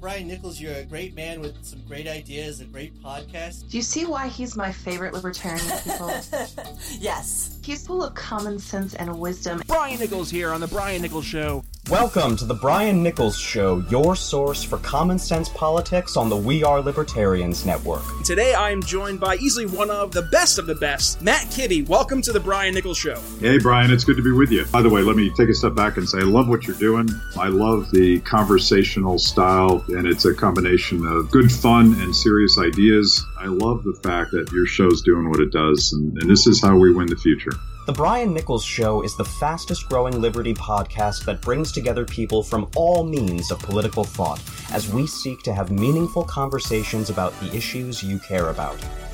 Brian Nichols, you're a great man with some great ideas, a great podcast. Do you see why he's my favorite libertarian people? yes. He's full of common sense and wisdom. Brian Nichols here on The Brian Nichols Show. Welcome to the Brian Nichols Show, your source for common sense politics on the We Are Libertarians Network. Today I am joined by easily one of the best of the best, Matt Kibbe. Welcome to the Brian Nichols Show. Hey, Brian, it's good to be with you. By the way, let me take a step back and say I love what you're doing. I love the conversational style, and it's a combination of good fun and serious ideas. I love the fact that your show's doing what it does, and, and this is how we win the future. The Brian Nichols Show is the fastest growing Liberty podcast that brings together people from all means of political thought as we seek to have meaningful conversations about the issues you care about.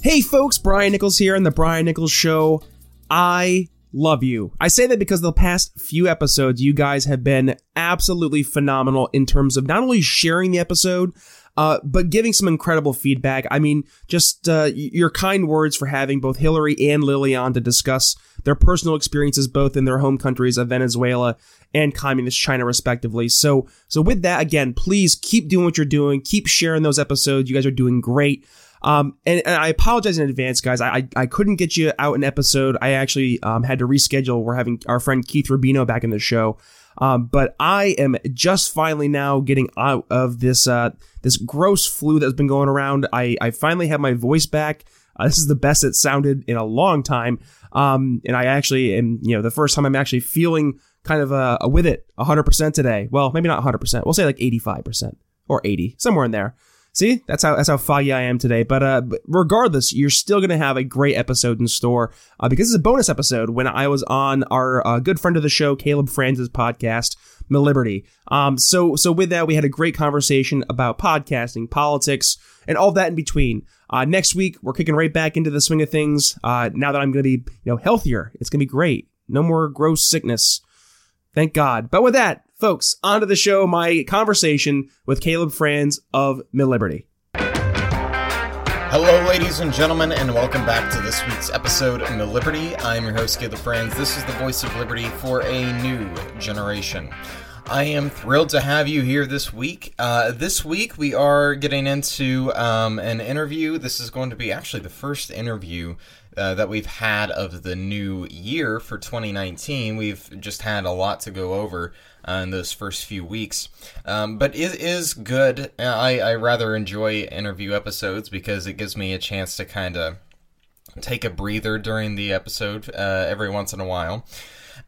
Hey folks, Brian Nichols here on the Brian Nichols Show. I love you. I say that because the past few episodes, you guys have been absolutely phenomenal in terms of not only sharing the episode, uh, but giving some incredible feedback. I mean, just uh, your kind words for having both Hillary and Lily on to discuss their personal experiences both in their home countries of Venezuela and communist China, respectively. So, so with that, again, please keep doing what you're doing. Keep sharing those episodes. You guys are doing great. Um, and, and, I apologize in advance, guys. I, I, I couldn't get you out an episode. I actually um, had to reschedule. We're having our friend Keith Rubino back in the show. Um, but I am just finally now getting out of this uh, this gross flu that's been going around. I, I finally have my voice back. Uh, this is the best it sounded in a long time. Um, and I actually am, you know, the first time I'm actually feeling kind of uh, with it 100% today. Well, maybe not 100%. We'll say like 85% or 80, somewhere in there. See, that's how that's how foggy I am today. But uh, regardless, you're still gonna have a great episode in store uh, because it's a bonus episode when I was on our uh, good friend of the show, Caleb Franz's podcast, MilLiberty. Um, so so with that, we had a great conversation about podcasting, politics, and all that in between. Uh, next week, we're kicking right back into the swing of things. Uh, now that I'm gonna be you know healthier, it's gonna be great. No more gross sickness. Thank God. But with that, folks, on to the show, my conversation with Caleb Franz of MilLiberty. Hello, ladies and gentlemen, and welcome back to this week's episode of MilLiberty. I'm your host, Caleb Franz. This is the voice of liberty for a new generation. I am thrilled to have you here this week. Uh, this week, we are getting into um, an interview. This is going to be actually the first interview uh, that we've had of the new year for 2019. We've just had a lot to go over uh, in those first few weeks. Um, but it is good. I, I rather enjoy interview episodes because it gives me a chance to kind of take a breather during the episode uh, every once in a while.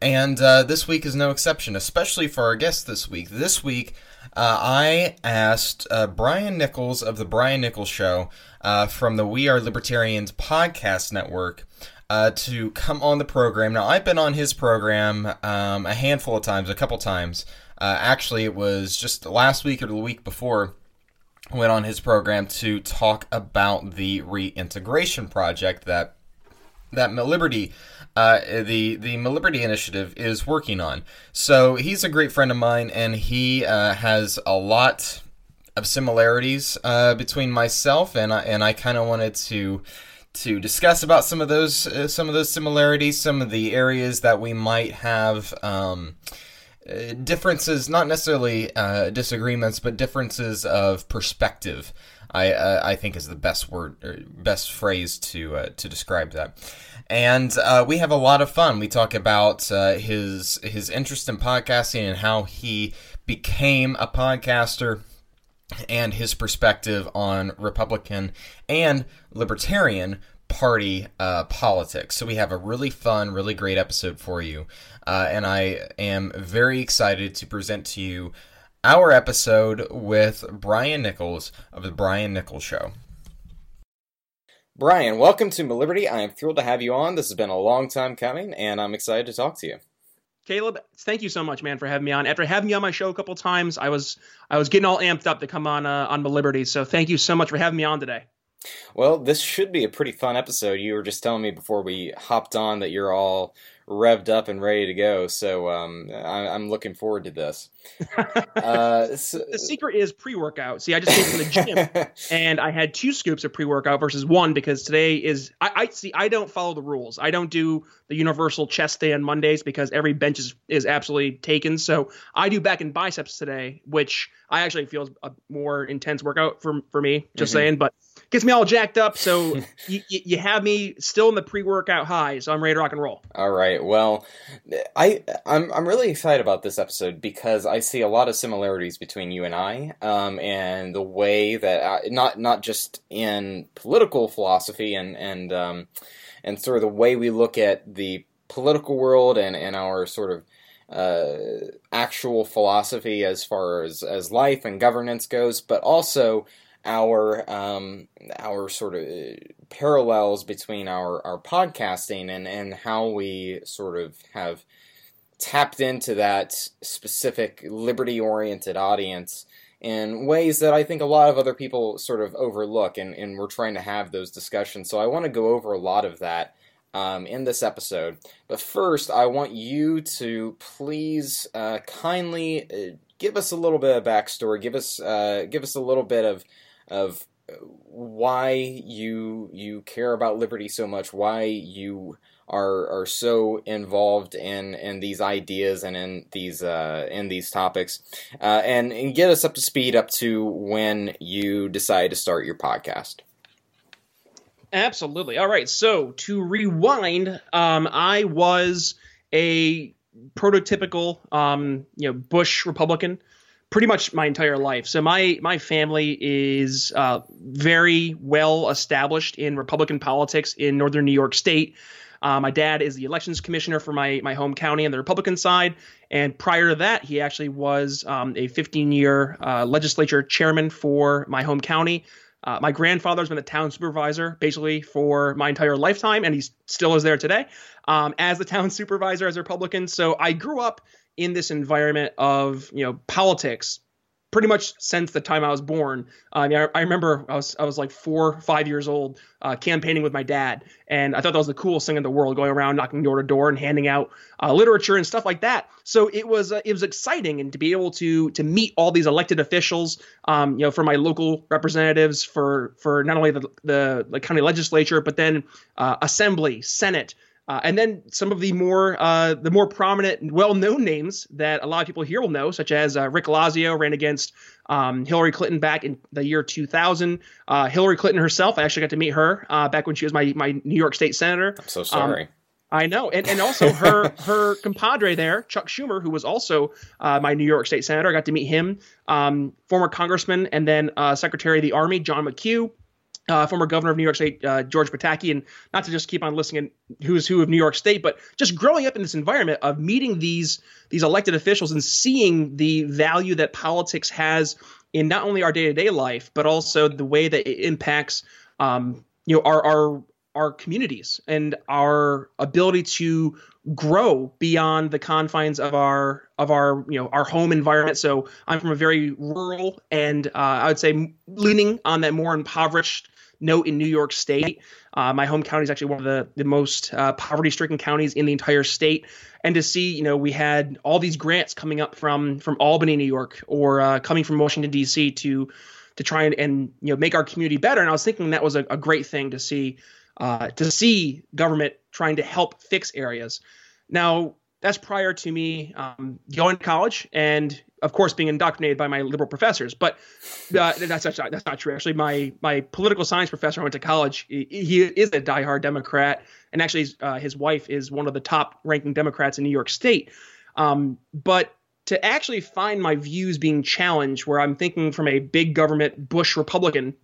And uh, this week is no exception, especially for our guest this week. This week, uh, I asked uh, Brian Nichols of The Brian Nichols Show uh, from the We Are Libertarians podcast network uh, to come on the program. Now, I've been on his program um, a handful of times, a couple times. Uh, actually, it was just last week or the week before went on his program to talk about the reintegration project that that Liberty uh, the the Liberty Initiative is working on. So he's a great friend of mine, and he uh, has a lot of similarities uh, between myself and I, and I kind of wanted to to discuss about some of those uh, some of those similarities, some of the areas that we might have. Um, uh, differences, not necessarily uh, disagreements, but differences of perspective. I I think is the best word, best phrase to to describe that and uh, we have a lot of fun. We talk about uh, his his interest in podcasting and how he became a podcaster, and his perspective on Republican and Libertarian Party uh, politics. So we have a really fun, really great episode for you, uh, and I am very excited to present to you our episode with Brian Nichols of the Brian Nichols Show. Brian, welcome to Liberty. I am thrilled to have you on. This has been a long time coming, and I'm excited to talk to you. Caleb, thank you so much, man, for having me on. After having me on my show a couple times, I was I was getting all amped up to come on uh, on Liberty. So thank you so much for having me on today. Well, this should be a pretty fun episode. You were just telling me before we hopped on that you're all revved up and ready to go. So um, I, am looking forward to this. Uh, so, the secret is pre-workout. See, I just came from the gym and I had two scoops of pre-workout versus one because today is I, I, see I don't follow the rules. I don't do the universal chest day on Mondays because every bench is is absolutely taken. So I do back and biceps today, which I actually feel is a more intense workout for for me. Just mm-hmm. saying, but gets me all jacked up. So you, you have me still in the pre-workout high, so I'm ready to rock and roll. All right. Well, I I'm I'm really excited about this episode because I see a lot of similarities between you and I, um, and the way that I, not not just in political philosophy and and um, and sort of the way we look at the political world and and our sort of uh, actual philosophy as far as as life and governance goes, but also our um, our sort of parallels between our, our podcasting and, and how we sort of have tapped into that specific liberty oriented audience in ways that I think a lot of other people sort of overlook, and, and we're trying to have those discussions. So I want to go over a lot of that um, in this episode. But first, I want you to please uh, kindly uh, give us a little bit of backstory, give us uh, give us a little bit of of why you you care about liberty so much, why you are are so involved in in these ideas and in these uh, in these topics, uh, and, and get us up to speed up to when you decide to start your podcast. Absolutely. All right. So to rewind, um, I was a prototypical, um, you know, Bush Republican pretty much my entire life. So my my family is uh, very well established in Republican politics in northern New York State. Uh, my dad is the elections commissioner for my my home county on the Republican side, and prior to that, he actually was um, a 15 year uh, legislature chairman for my home county. Uh, my grandfather's been the town supervisor basically for my entire lifetime, and he still is there today um, as the town supervisor as a Republican. So I grew up in this environment of you know politics pretty much since the time I was born. I, mean, I, I, remember I was I was like four, five years old, uh, campaigning with my dad, and I thought that was the coolest thing in the world, going around knocking door to door and handing out uh, literature and stuff like that. So it was uh, it was exciting, and to be able to to meet all these elected officials, um, you know, for my local representatives, for for not only the the, the county legislature, but then uh, assembly, senate. Uh, and then some of the more uh, the more prominent, well-known names that a lot of people here will know, such as uh, Rick Lazio ran against um, Hillary Clinton back in the year 2000. Uh, Hillary Clinton herself, I actually got to meet her uh, back when she was my my New York State senator. I'm so sorry. Um, I know, and and also her her compadre there, Chuck Schumer, who was also uh, my New York State senator. I got to meet him, um, former congressman, and then Secretary of the Army John McHugh uh, former governor of New York State, uh, George Pataki, and not to just keep on listing who's who of New York State, but just growing up in this environment of meeting these these elected officials and seeing the value that politics has in not only our day to day life, but also the way that it impacts, um, you know, our our our communities and our ability to grow beyond the confines of our of our you know our home environment. So I'm from a very rural and uh, I would say leaning on that more impoverished note in New York State. Uh, my home county is actually one of the, the most uh, poverty stricken counties in the entire state. And to see, you know, we had all these grants coming up from from Albany, New York, or uh, coming from Washington D.C. to to try and, and you know make our community better. And I was thinking that was a, a great thing to see uh, to see government trying to help fix areas. Now that's prior to me um, going to college and of course being indoctrinated by my liberal professors but uh, that's, that's, not, that's not true. Actually my my political science professor I went to college he, he is a diehard democrat and actually uh, his wife is one of the top ranking democrats in new york state. Um, but to actually find my views being challenged where i'm thinking from a big government bush republican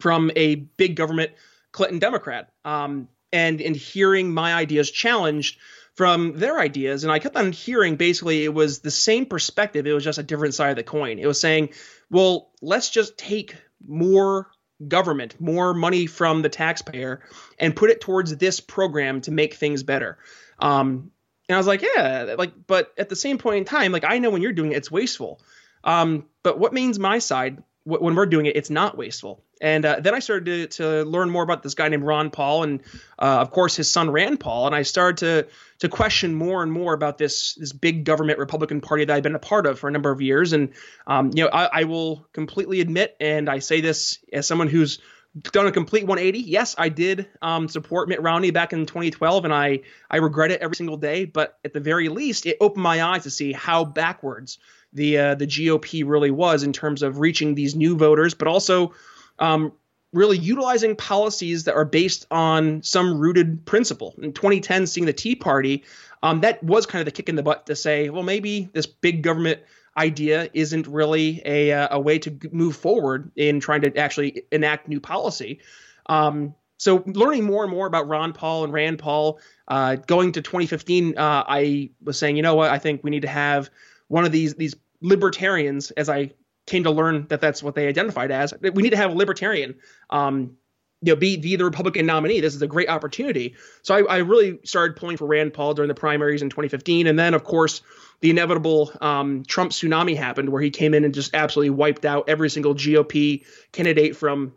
from a big government clinton democrat um, and in hearing my ideas challenged from their ideas. And I kept on hearing basically it was the same perspective, it was just a different side of the coin. It was saying, well, let's just take more government, more money from the taxpayer, and put it towards this program to make things better. Um, And I was like, yeah, like, but at the same point in time, like I know when you're doing it, it's wasteful. Um, but what means my side when we're doing it, it's not wasteful. And uh, then I started to, to learn more about this guy named Ron Paul, and uh, of course his son Rand Paul. And I started to to question more and more about this this big government Republican Party that I've been a part of for a number of years. And um, you know, I, I will completely admit, and I say this as someone who's done a complete 180. Yes, I did um, support Mitt Romney back in 2012, and I I regret it every single day. But at the very least, it opened my eyes to see how backwards the uh, the GOP really was in terms of reaching these new voters, but also um, really utilizing policies that are based on some rooted principle. In 2010, seeing the Tea Party, um, that was kind of the kick in the butt to say, well, maybe this big government idea isn't really a, uh, a way to move forward in trying to actually enact new policy. Um, so learning more and more about Ron Paul and Rand Paul, uh, going to 2015, uh, I was saying, you know what, I think we need to have one of these these libertarians, as I came to learn that that's what they identified as. We need to have a libertarian, um, you know, be, be the Republican nominee. This is a great opportunity. So I, I, really started pulling for Rand Paul during the primaries in 2015, and then of course the inevitable um, Trump tsunami happened, where he came in and just absolutely wiped out every single GOP candidate from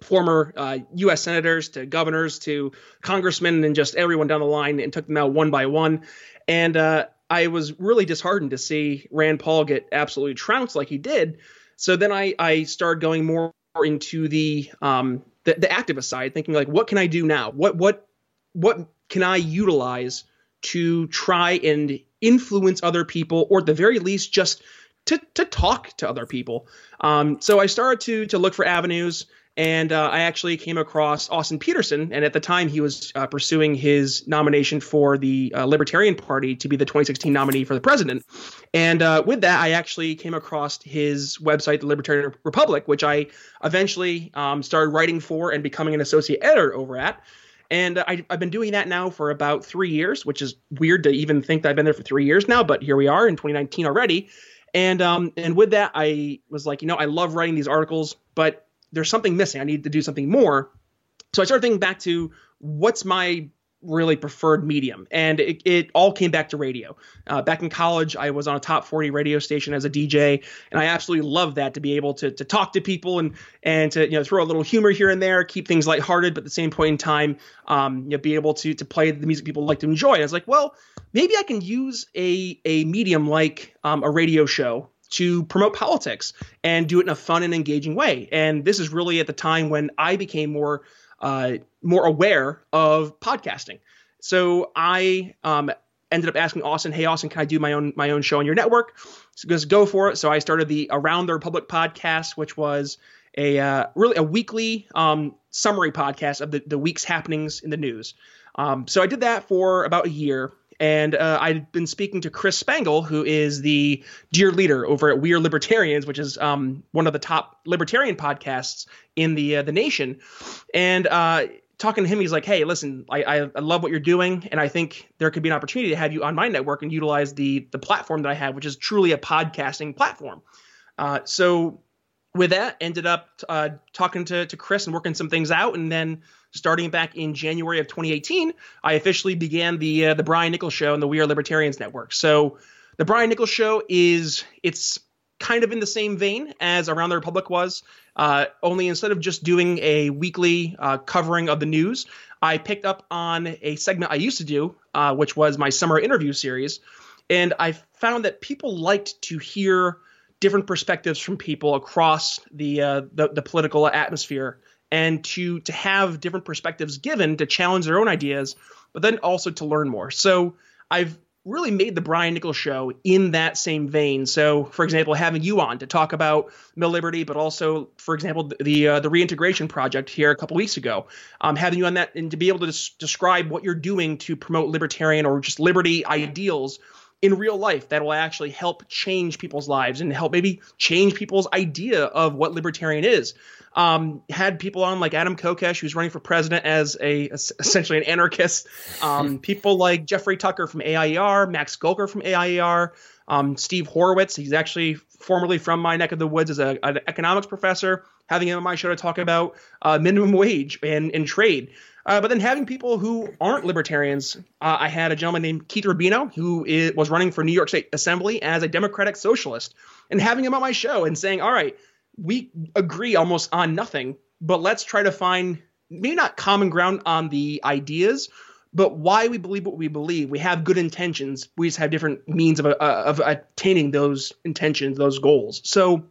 former uh, U.S. senators to governors to congressmen and just everyone down the line and took them out one by one. And uh, I was really disheartened to see Rand Paul get absolutely trounced like he did. So then I, I started going more into the, um, the the activist side, thinking like, what can I do now? What what what can I utilize to try and influence other people, or at the very least, just to to talk to other people. Um, so I started to to look for avenues and uh, I actually came across Austin Petersen, and at the time he was uh, pursuing his nomination for the uh, Libertarian Party to be the 2016 nominee for the president. And uh, with that, I actually came across his website, the Libertarian Republic, which I eventually um, started writing for and becoming an associate editor over at. And I, have been doing that now for about three years, which is weird to even think that I've been there for three years now, but here we are in 2019 already. And um, and with that, I was like, you know, I love writing these articles, but there's something missing. I need to do something more. So I started thinking back to what's my really preferred medium, and it, it all came back to radio. Uh, back in college, I was on a top 40 radio station as a DJ, and I absolutely loved that to be able to to talk to people and and to you know throw a little humor here and there, keep things lighthearted, but at the same point in time, um, you know, be able to to play the music people like to enjoy. And I was like, well, maybe I can use a a medium like um, a radio show to promote politics and do it in a fun and engaging way. And this is really at the time when I became more uh, more aware of podcasting. So I um, ended up asking Austin, "Hey, Austin, can I do my own my own show on your network?" So just go for it. So I started the Around the Republic podcast, which was a uh, really a weekly um, summary podcast of the, the week's happenings in the news. Um, so I did that for about a year, and uh, I've been speaking to Chris Spangle, who is the dear leader over at We Are Libertarians, which is um, one of the top libertarian podcasts in the uh, the nation. And uh, talking to him, he's like, "Hey, listen, I, I, I love what you're doing, and I think there could be an opportunity to have you on my network and utilize the the platform that I have, which is truly a podcasting platform." Uh, so with that, ended up uh, talking to to Chris and working some things out, and then starting back in January of 2018, I officially began the uh, the Brian Nichols Show and the We Are Libertarians Network. So the Brian Nichols Show is it's kind of in the same vein as Around the Republic was, uh, only instead of just doing a weekly uh, covering of the news, I picked up on a segment I used to do, uh, which was my summer interview series, and I found that people liked to hear different perspectives from people across the, uh, the, the political atmosphere and to to have different perspectives given to challenge their own ideas, but then also to learn more. So I've really made the Brian Nichols show in that same vein. So, for example, having you on to talk about MilLiberty, but also, for example, the uh, the reintegration project here a couple weeks ago, um, having you on that and to be able to des- describe what you're doing to promote libertarian or just liberty ideals in real life that will actually help change people's lives and help maybe change people's idea of what libertarian is. Um, had people on like Adam Kokesh, who's running for president as a essentially an anarchist. Um, people like Jeffrey Tucker from AIER, Max Gulker from AIER, um, Steve Horwitz. He's actually formerly from my neck of the woods as a, an economics professor. Having him on my show to talk about uh, minimum wage and, and trade. Uh, but then having people who aren't libertarians, uh, I had a gentleman named Keith Rubino who is, was running for New York State Assembly as a Democratic socialist, and having him on my show and saying, "All right, we agree almost on nothing, but let's try to find maybe not common ground on the ideas." But why we believe what we believe, we have good intentions. We just have different means of, uh, of attaining those intentions, those goals. So,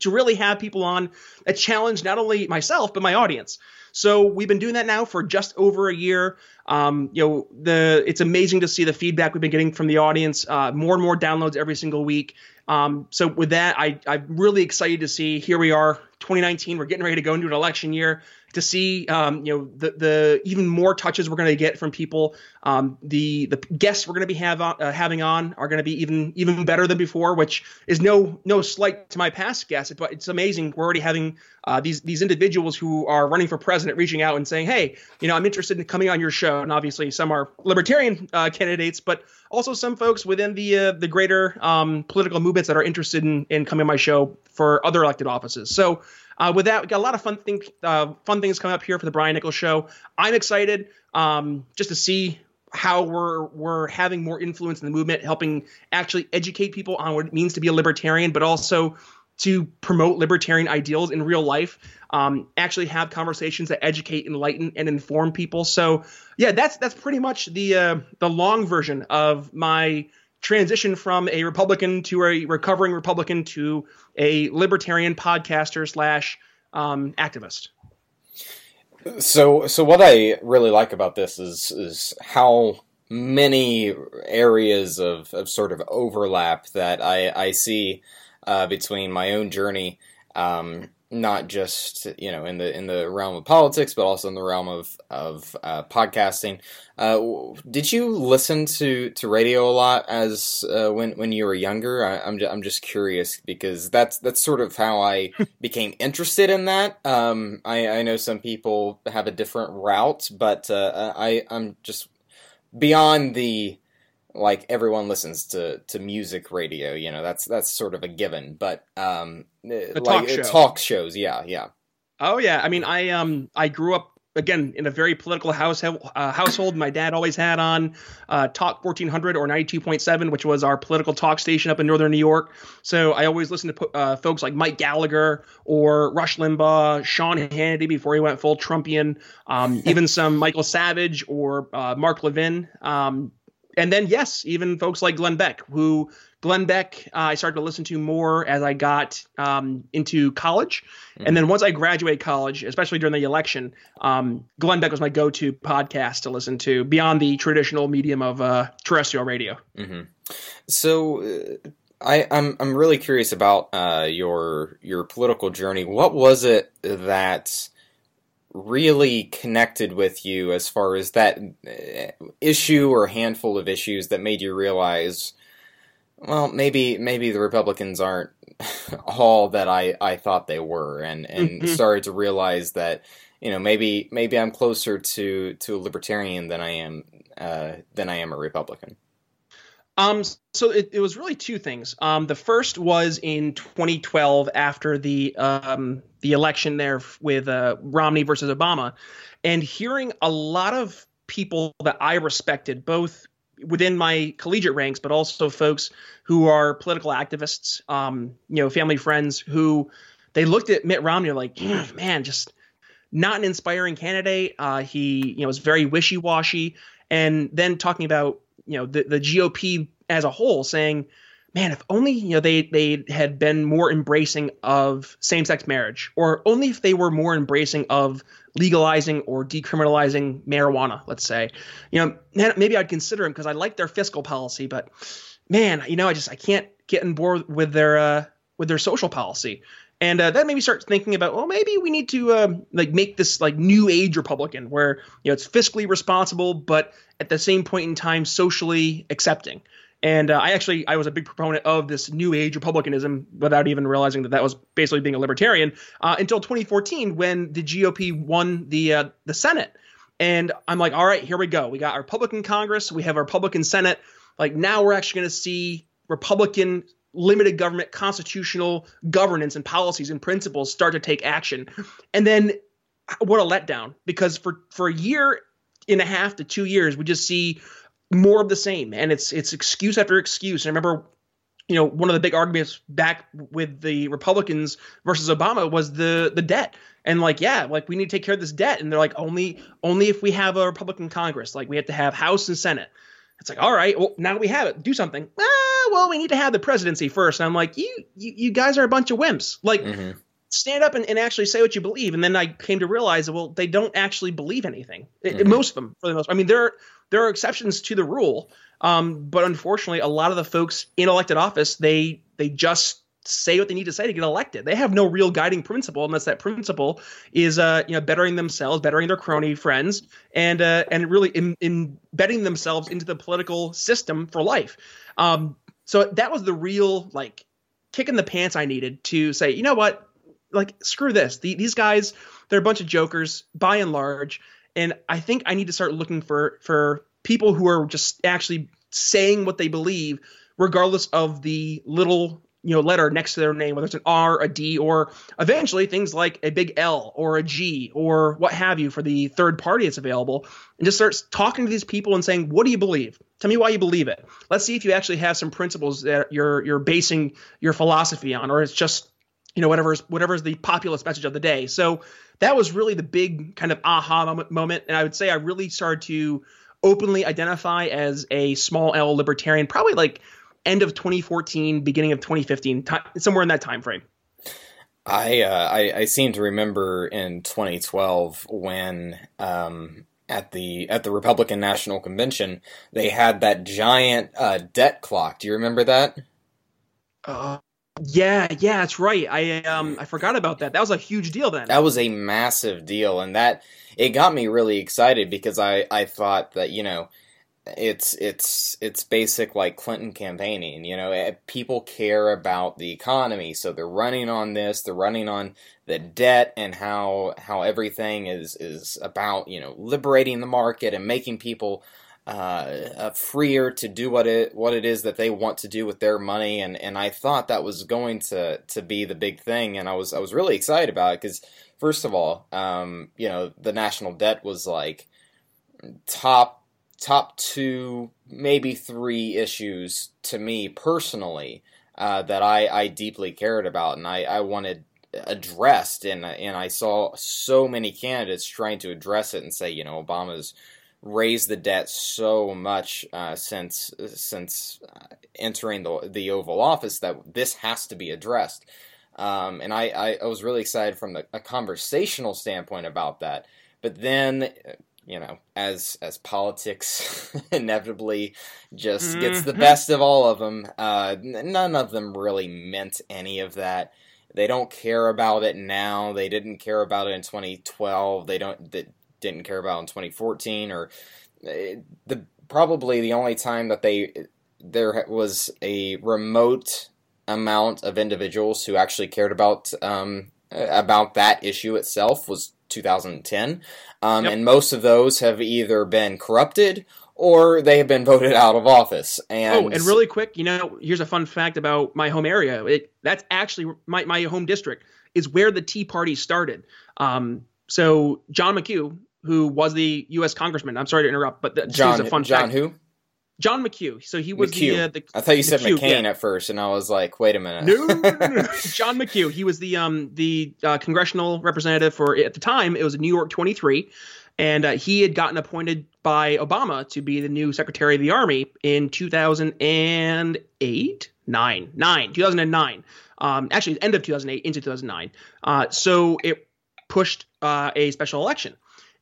to really have people on that challenge not only myself but my audience. So we've been doing that now for just over a year. Um, you know, the it's amazing to see the feedback we've been getting from the audience. Uh, more and more downloads every single week. Um, so with that, I, I'm really excited to see. Here we are, 2019. We're getting ready to go into an election year to see um, you know the the even more touches we're going to get from people. Um, the the guests we're going to be have on, uh, having on are going to be even even better than before, which is no no slight to my past guests, but it's amazing. We're already having uh, these these individuals who are running for president reaching out and saying, hey, you know, I'm interested in coming on your show. And obviously, some are libertarian uh, candidates, but also some folks within the uh, the greater um, political that are interested in in coming on my show for other elected offices. So uh, with that, we got a lot of fun things, uh, fun things coming up here for the Brian Nichols Show. I'm excited um, just to see how we're we're having more influence in the movement, helping actually educate people on what it means to be a libertarian, but also to promote libertarian ideals in real life. Um, actually have conversations that educate, enlighten, and inform people. So yeah, that's that's pretty much the uh, the long version of my transition from a Republican to a recovering Republican to a libertarian podcaster slash um, activist. So, so what I really like about this is is how many areas of, of sort of overlap that I, I see uh, between my own journey um, not just you know in the in the realm of politics, but also in the realm of of uh, podcasting. Uh, did you listen to, to radio a lot as uh, when when you were younger? I, am I'm, just, I'm just curious because that's that's sort of how I became interested in that. Um, I, I know some people have a different route, but uh, I I'm just beyond the like everyone listens to to music radio you know that's that's sort of a given but um the like talk, show. talk shows yeah yeah oh yeah i mean i um i grew up again in a very political house uh, household my dad always had on uh, talk 1400 or 92.7 which was our political talk station up in northern new york so i always listened to uh, folks like mike gallagher or rush limbaugh sean hannity before he went full trumpian um, even some michael savage or uh, mark levin um, and then yes, even folks like Glenn Beck, who Glenn Beck uh, I started to listen to more as I got um, into college, mm-hmm. and then once I graduated college, especially during the election, um, Glenn Beck was my go-to podcast to listen to beyond the traditional medium of uh, terrestrial radio. Mm-hmm. So. Uh, I, I'm I'm really curious about uh, your your political journey. What was it that really connected with you as far as that uh, issue or handful of issues that made you realize well maybe maybe the republicans aren't all that i i thought they were and and mm-hmm. started to realize that you know maybe maybe i'm closer to to a libertarian than i am uh, than i am a republican um, so it, it was really two things. Um, the first was in 2012 after the um, the election there with uh, Romney versus Obama, and hearing a lot of people that I respected, both within my collegiate ranks, but also folks who are political activists, um, you know, family friends who they looked at Mitt Romney like, man, just not an inspiring candidate. Uh, he, you know, was very wishy washy, and then talking about you know the, the GOP as a whole saying, man, if only you know they they had been more embracing of same-sex marriage, or only if they were more embracing of legalizing or decriminalizing marijuana, let's say, you know, maybe I'd consider them because I like their fiscal policy, but man, you know, I just I can't get on board with their uh, with their social policy. And uh, that made me start thinking about, well, maybe we need to um, like make this like new age Republican, where you know it's fiscally responsible, but at the same point in time socially accepting. And uh, I actually I was a big proponent of this new age republicanism without even realizing that that was basically being a libertarian uh, until 2014 when the GOP won the uh, the Senate. And I'm like, all right, here we go. We got our Republican Congress, we have our Republican Senate. Like now we're actually going to see Republican limited government constitutional governance and policies and principles start to take action. And then what a letdown because for for a year and a half to two years we just see more of the same and it's it's excuse after excuse. And I remember you know one of the big arguments back with the Republicans versus Obama was the the debt and like yeah like we need to take care of this debt and they're like only only if we have a Republican Congress like we have to have House and Senate. It's like all right well now we have it do something. Ah, well we need to have the presidency first. And I'm like you you, you guys are a bunch of wimps like. Mm-hmm. Stand up and, and actually say what you believe, and then I came to realize, well, they don't actually believe anything. Mhm. Most of them, for the most. I mean, there are, there are exceptions to the rule, um, but unfortunately, a lot of the folks in elected office they they just say what they need to say to get elected. They have no real guiding principle unless that principle is uh, you know bettering themselves, bettering their crony friends, and uh, and really in, embedding themselves into the political system for life. Um, so that was the real like kick in the pants I needed to say, you know what, like screw this. The, these guys, they're a bunch of jokers by and large, and I think I need to start looking for for people who are just actually saying what they believe, regardless of the little you know letter next to their name, whether it's an R, a D, or eventually things like a big L or a G or what have you for the third party that's available, and just starts talking to these people and saying, "What do you believe? Tell me why you believe it. Let's see if you actually have some principles that you're you're basing your philosophy on, or it's just you know whatever's whatever's the populist message of the day." So that was really the big kind of aha moment, moment, and I would say I really started to openly identify as a small L libertarian, probably like end of 2014, beginning of 2015, ti somewhere in that time frame. I, uh, I I seem to remember in 2012 when um, at the at the Republican National Convention they had that giant uh, debt clock. Do you remember that? Uh, yeah, yeah, that's right. I um I forgot about that. That was a huge deal then. That was a massive deal, and that it got me really excited because I I thought that you know it's it's it's basic like Clinton campaigning. You know, eh, people care about the economy, so they're running on this. They're running on the debt and how how everything is is about you know liberating the market and making people uh, uh, freer to do what it what it is that they want to do with their money. And and I thought that was going to to be the big thing, and I was I was really excited about it because first of all, um, you know, the national debt was like top top two, maybe three issues to me personally uh, that I, I deeply cared about. And I, I wanted addressed. And and I saw so many candidates trying to address it and say you know Obama's raised the debt so much uh, since since uh, entering the the Oval Office that this has to be addressed um, and I, I, I was really excited from the, a conversational standpoint about that but then you know, as as politics inevitably just mm-hmm. gets the best of all of them. Uh, none of them really meant any of that. They don't care about it now. They didn't care about it in 2012. They don't. They didn't care about in 2014 or uh, the probably the only time that they there was a remote amount of individuals who actually cared about um, about that issue itself was 2010. Um, yep. And most of those have either been corrupted or they have been voted out of office. And oh, and really quick, you know, here's a fun fact about my home area. It, that's actually my, my home district is where the Tea Party started. Um, so John McHugh, who was the U.S. congressman, I'm sorry to interrupt, but the, John, a fun John fact. who? John McHugh. So he was McHugh. the, uh, the. I thought you said McHugh, McCain yeah. at first, and I was like, wait a minute. No, no, no, no. John McHugh. He was the um the uh, congressional representative for at the time it was New York 23, and uh, he had gotten appointed by Obama to be the new Secretary of the Army in 2008, nine, nine, 2009. Um, actually, end of 2008 into 2009. Uh, so it pushed uh, a special election,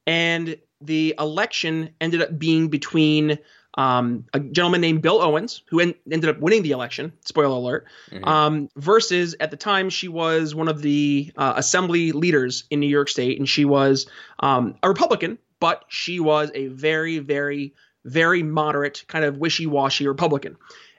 and the election ended up being between um, a gentleman named Bill Owens, who en- ended up winning the election. Spoiler alert. Mhm. Um, versus at the time she was one of the uh, assembly leaders in New York State, and she was um, a Republican, but she was a very, very, very moderate, kind of wishy-washy Republican.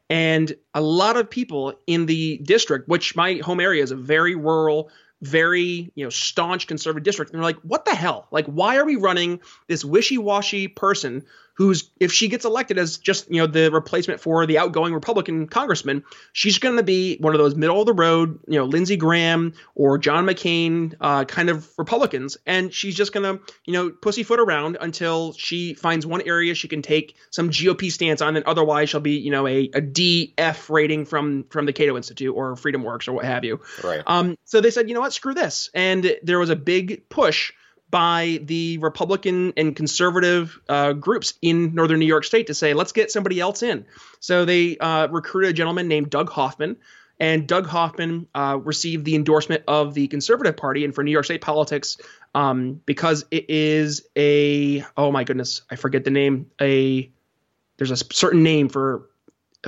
And a lot of people in the district, which my home area is a very rural, very you know staunch conservative district, and they're like, "What the hell? Like, why are we running this wishy-washy person who's if she gets elected as just you know the replacement for the outgoing Republican congressman, she's going to be one of those middle of the road, you know, Lindsey Graham or John McCain uh, kind of Republicans, and she's just going to you know pussyfoot around until she finds one area she can take some GOP stance on, and otherwise she'll be you know a, a DF rating from from the Cato Institute or Freedom Works or what have you. Right. Um, so they said, you know what, screw this, and there was a big push by the Republican and conservative uh, groups in northern New York State to say, let's get somebody else in. So they uh, recruited a gentleman named Doug Hoffman. And Doug Hoffman uh, received the endorsement of the Conservative Party and for New York State politics um, because it is a oh my goodness I forget the name a there's a certain name for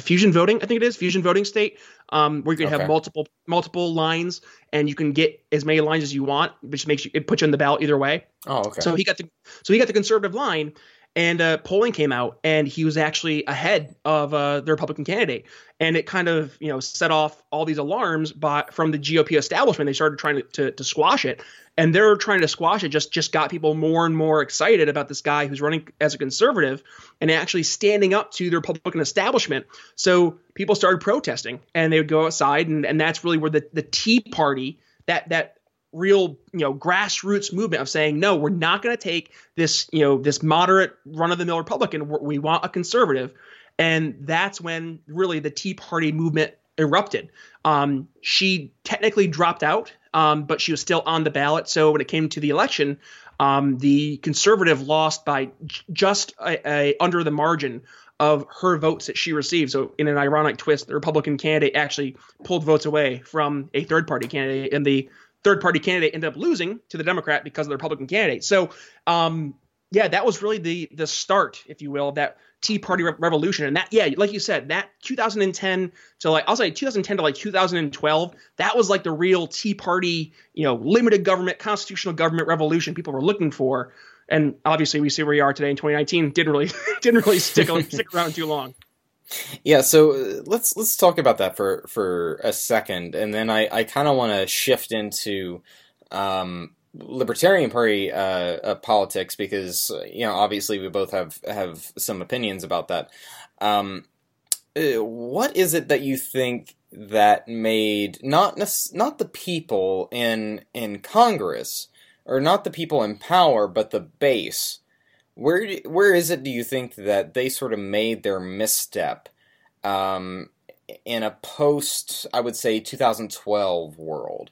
fusion voting, I think it is fusion voting state, um, where you can Okay. have multiple multiple lines and you can get as many lines as you want, which makes you it puts you in the ballot either way. Oh, okay. So he got the so he got the conservative line, and uh, polling came out, and he was actually ahead of uh, the Republican candidate, and it kind of you know set off all these alarms by from the GOP establishment. They started trying to, to, to squash it, and they're trying to squash it. Just just got people more and more excited about this guy who's running as a conservative and actually standing up to the Republican establishment. So people started protesting, and they would go outside, and, and that's really where the the Tea Party that that real you know grassroots movement of saying no we're not going to take this you know this moderate run of the mill republican. We're- want a conservative. And that's when really the tea party movement erupted. Um, she technically dropped out um, but she was still on the ballot. So when it came to the election um, the conservative lost by j- just a, a, under the margin of her votes that she received. So, in an ironic twist, the Republican candidate actually pulled votes away from a third party candidate, in the third party candidate ended up losing to the Democrat because of the Republican candidate. So, um, yeah, that was really the the start, if you will, of that Tea Party re- revolution. And that, yeah, like you said, that 2010 to like I'll say 2010 to like 2012, that was like the real Tea Party, you know, limited government, constitutional government revolution people were looking for. And obviously, we see where we are today in 2019. Didn't really didn't really stick stick around too long. Yeah, so uh, let's let's talk about that for for a second, and then I I kind of want to shift into um, libertarian party uh, uh, politics because uh, you know obviously we both have have some opinions about that. Um, uh, what is it that you think that made not not the people in in Congress or not the people in power, but the base? Where do- where is it? Do you think that they sort of made their misstep um, in a post, I would say, 2012 world?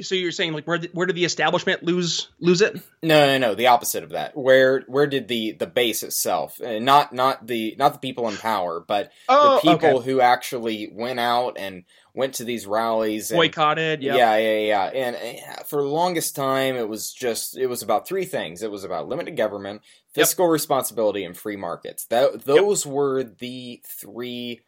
So you're saying like where did, where did the establishment lose lose it? No, no, no. The opposite of that. Where where did the the base itself, uh, not not the not the people in power, but Oh, the people okay. who actually went out and went to these rallies and boycotted. Yep. Yeah, yeah, yeah. And uh, for the longest time, it was just it was about three things. It was about limited government, Yep. fiscal responsibility, and free markets. That those were the three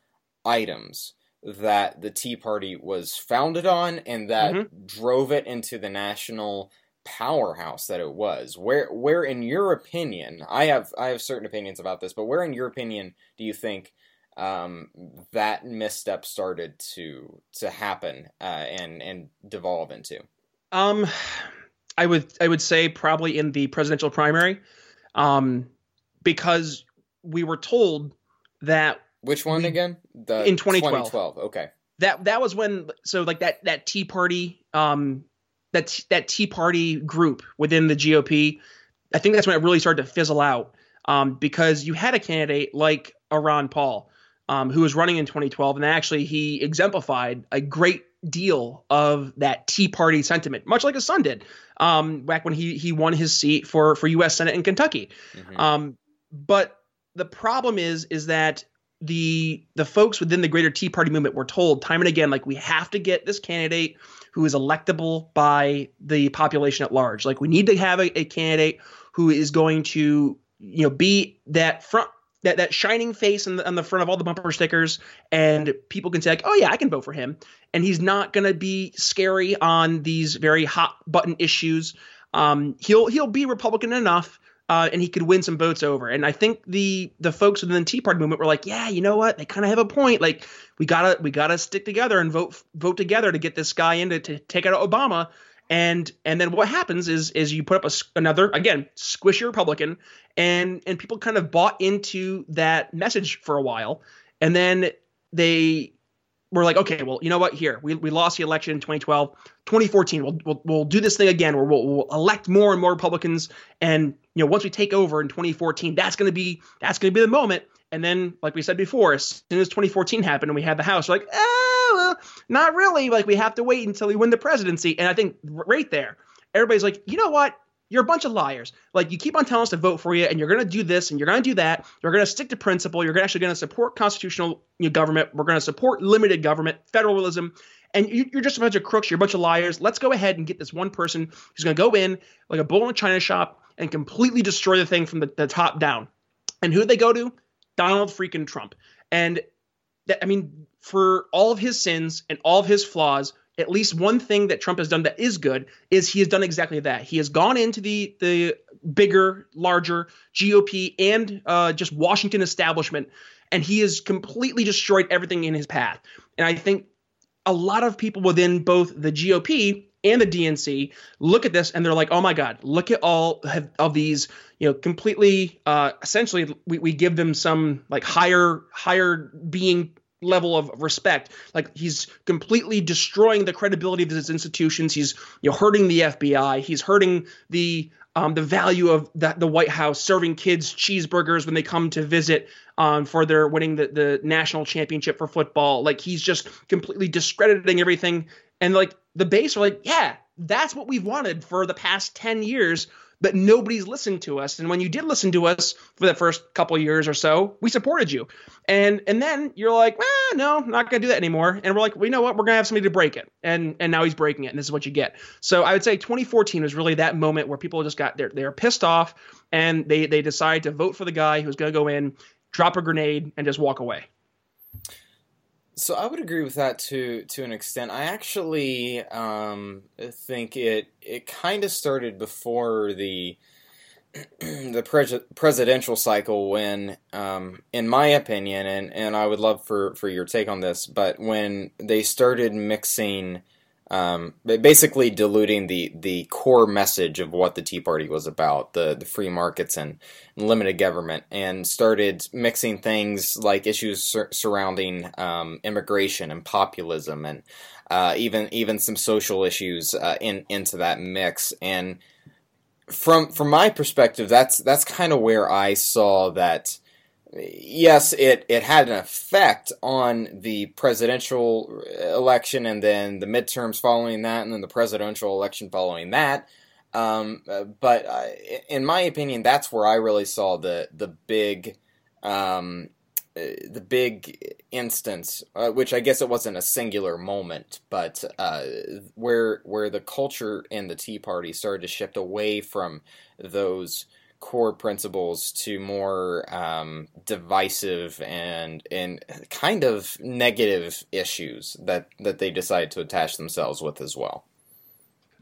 items that the Tea Party was founded on, and that Mm-hmm. drove it into the national powerhouse that it was. Where, where, in your opinion, I have I have certain opinions about this, but where, in your opinion, do you think? Um, that misstep started to to happen uh, and and devolve into. Um, I would I would say probably in the presidential primary, um, because we were told that Which one We- again? The in 2012. 2012. Okay. that that was when so like that that Tea Party um that that Tea Party group within the GOP, I think that's when it really started to fizzle out. Um, because you had a candidate like a Ron Paul, um, who was running in 2012, and actually he exemplified a great deal of that Tea Party sentiment, much like his son did, um, back when he he won his seat for for U.S. Senate in Kentucky. Mhm. Um, but the problem is is that the the folks within the greater Tea Party movement were told time and again, like we have to get this candidate who is electable by the population at large. Like we need to have a, a candidate who is going to you know be that front that that shining face on the, on the front of all the bumper stickers and people can say like oh yeah i can vote for him and he's not to be scary on these very hot button issues um, he'll he'll be republican enough uh, and he could win some votes over. And I think the the folks within the Tea Party movement were like, yeah, you know what? They kind of have a point. Like we gotta we gotta stick together and vote vote together to get this guy in to, to take out Obama. And and then what happens is is you put up a, another again squishy Republican, and and people kind of bought into that message for a while, and then they were like, okay, well, you know what? Here, we, we lost the election in 2012. 2014, we'll, we'll, we'll do this thing again where we'll, we'll elect more and more Republicans. And, you know, once we take over in 2014, that's to be, that's to be the moment. And then, like we said before, as soon as 2014 happened and we had the House, like, well, not really. Like, we have to wait until we win the presidency. And I think right there, everybody's like, you know what? You're a bunch of liars. Like you keep on telling us to vote for you, and you're going to do this, and you're going to do that. You're going to stick to principle. You're actually going to support constitutional government. We're going to support limited government, federalism, and you, are just a bunch of crooks. You're a bunch of liars. Let's go ahead and get this one person who's going to go in like a bull in a china shop and completely destroy the thing from the, the top down. And who do they go to? Donald freaking Trump. And that, I mean, for all of his sins and all of his flaws, at least one thing that Trump has done that is good is he has done exactly that. He has gone into the the bigger, larger GOP and uh, just Washington establishment, and he has completely destroyed everything in his path. And I think a lot of people within both the GOP and the DNC look at this and they're like, "Oh my God, look at all of these, you know, completely, uh, essentially, we, we give them some like higher, higher being level of respect. Like he's completely destroying the credibility of his institutions. He's you know hurting the FBI. He's hurting the um, the value of the, the White House serving kids cheeseburgers when they come to visit um, for their winning the, the national championship for football. Like he's just completely discrediting everything. And like the base are like, yeah, that's what we've wanted for the past 10 years but nobody's listened to us. And when you did listen to us for the first couple years or so, we supported you. And and then you're like, ah, no, not gonna do that anymore. And we're like, well, you know what? We're gonna have somebody to break it. And and now he's breaking it, and this is what you get. So I would say 2014 was really that moment where people just got they're they're pissed off and they they decide to vote for the guy who's gonna go in, drop a grenade, and just walk away. So I would agree with that to to an extent. I actually um, think it it kind of started before the the pre- presidential cycle when, um, in my opinion, and, and I would love for, for your take on this, but when they started mixing um, basically diluting the, the core message of what the Tea Party was about, the, the free markets and, and limited government, and started mixing things like issues sur- surrounding um, immigration and populism and uh, even even some social issues uh, in into that mix. And from from my perspective, that's that's kind of where I saw that yes, it, it had an effect on the presidential election and then the midterms following that and then the presidential election following that. Um, but uh, in my opinion, that's where I really saw the the big um, the big instance, uh, which I guess it wasn't a singular moment, but uh, where where the culture in the Tea Party started to shift away from those core principles to more um, divisive and and kind of negative issues that that they decide to attach themselves with as well.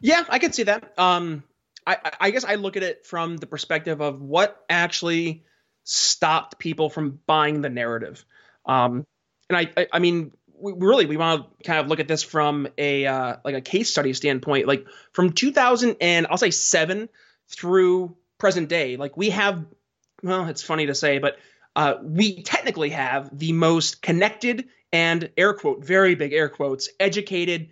Yeah, I can see that. Um, I, I guess I look at it from the perspective of what actually stopped people from buying the narrative. Um, and I, I, I mean, we, really, we want to kind of look at this from a uh, like a case study standpoint. Like from 2000 and I'll say seven through present day, like we have, well, it's funny to say, but uh, we technically have the most connected and air quote, very big air quotes, educated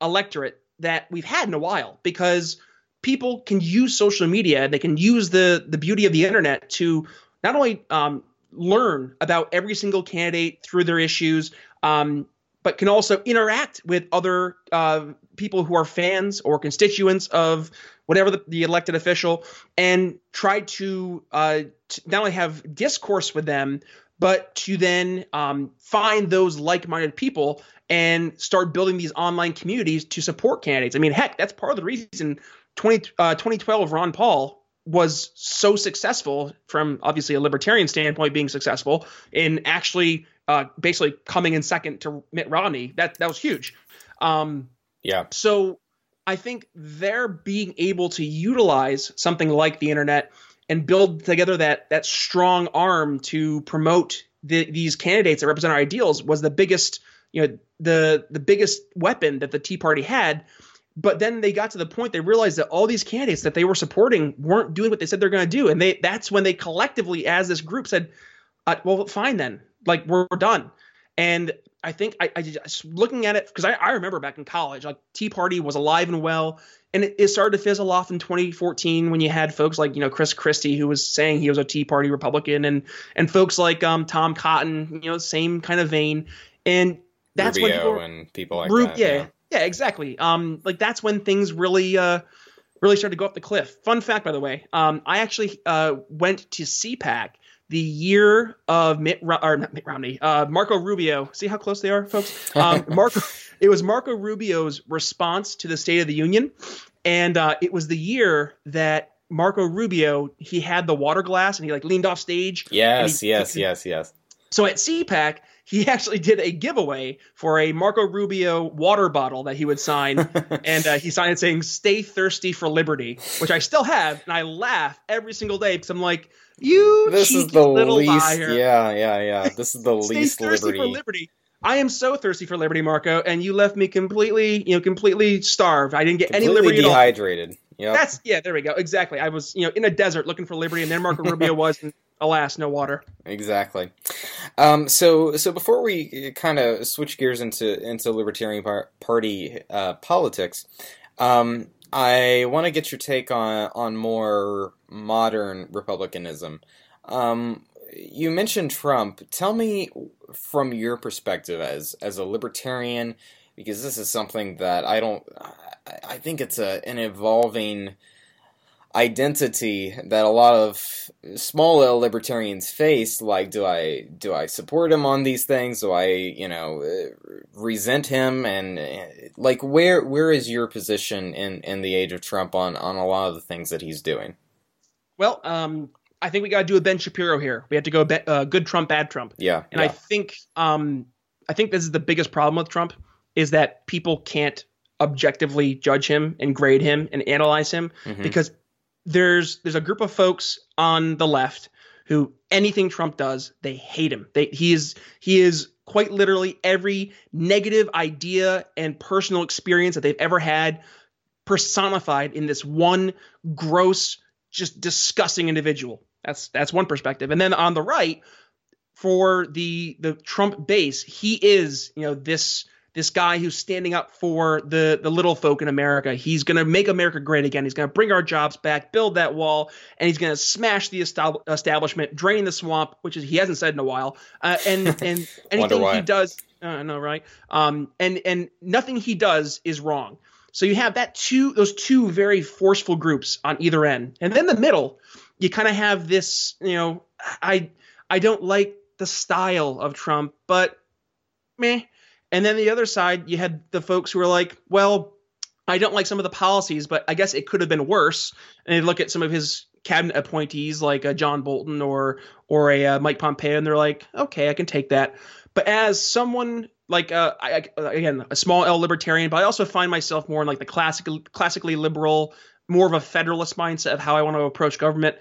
electorate that we've had in a while because people can use social media and they can use the the beauty of the internet to not only um, learn about every single candidate through their issues, um, but can also interact with other uh, people who are fans or constituents of whatever the, the elected official, and try to, uh, to, not only have discourse with them, but to then um, find those like-minded people and start building these online communities to support candidates. I mean, heck, that's part of the reason 20, uh, 2012 Ron Paul was so successful from obviously a libertarian standpoint being successful in actually uh, basically coming in second to Mitt Romney. That that was huge. Um, yeah. So I think they're being able to utilize something like the internet and build together that that strong arm to promote the, these candidates that represent our ideals was the biggest you know the the biggest weapon that the Tea Party had. But then they got to the point they realized that all these candidates that they were supporting weren't doing what they said they're going to do, and they that's when they collectively, as this group, said, uh, "Well, fine then, like we're, we're done." And I think I, I just looking at it because I, I remember back in college, like Tea Party was alive and well, and it, it, started to fizzle off in 2014 when you had folks like you know Chris Christie who was saying he was a Tea Party Republican, and and folks like um, Tom Cotton, you know, same kind of vein, and that's Rubio when people, and people like that. yeah, yeah, yeah, exactly. Um, like that's when things really uh really started to go up the cliff. Fun fact, by the way, um, I actually uh went to CPAC the year of Mitt or not Mitt Romney, uh, Marco Rubio. See how close they are, folks. Um, Marco, it was Marco Rubio's response to the State of the Union, and uh, it was the year that Marco Rubio he had the water glass and he like leaned off stage. Yes, he, yes, he, yes, yes. So at CPAC, he actually did a giveaway for a Marco Rubio water bottle that he would sign, and uh, he signed it saying "Stay thirsty for liberty," which I still have, and I laugh every single day because I'm like, "You this is the little least, liar. yeah, yeah, yeah. This is the least liberty. liberty." I am so thirsty for liberty, Marco, and you left me completely, you know, completely starved. I didn't get any liberty dehydrated. Yep. That's yeah, there we go. Exactly. I was, you know, in a desert looking for liberty, and then Marco Rubio was, and alas, no water. Exactly. Um, so, so before we kind of switch gears into into Libertarian par- Party uh, politics, um, I want to get your take on on more modern republicanism. Um, you mentioned Trump. Tell me from your perspective as as a libertarian, because this is something that I don't. I, I think it's a an evolving identity that a lot of small L libertarians face like do I do I support him on these things do I you know uh, resent him and uh, like where where is your position in in the age of Trump on on a lot of the things that he's doing Well, um, I think we got to do a Ben Shapiro here. We have to go be- uh, good Trump, bad Trump. yeah And yeah. I think um, I think this is the biggest problem with Trump is that people can't objectively judge him and grade him and analyze him Mhm. because there's there's a group of folks on the left who anything Trump does they hate him. They he is he is quite literally every negative idea and personal experience that they've ever had personified in this one gross just disgusting individual. That's that's one perspective. And then on the right for the the Trump base, he is, you know, this this guy who's standing up for the the little folk in America. He's going to make America great again. He's going to bring our jobs back, build that wall, and he's going to smash the estab- establishment, drain the swamp, which is he hasn't said in a while. Uh, and and anything he does, uh, I know, right? Um, and and nothing he does is wrong. So you have that two those two very forceful groups on either end, and then the middle, you kind of have this. You know, I I don't like the style of Trump, but meh. And then the other side, you had the folks who were like, well, I don't like some of the policies, but I guess it could have been worse. And they look at some of his cabinet appointees, like uh, John Bolton or or a uh, Mike Pompeo, and they're like, okay, I can take that. But as someone like uh, I, I, again a small L libertarian, but I also find myself more in like the classical, classically liberal, more of a federalist mindset of how I want to approach government.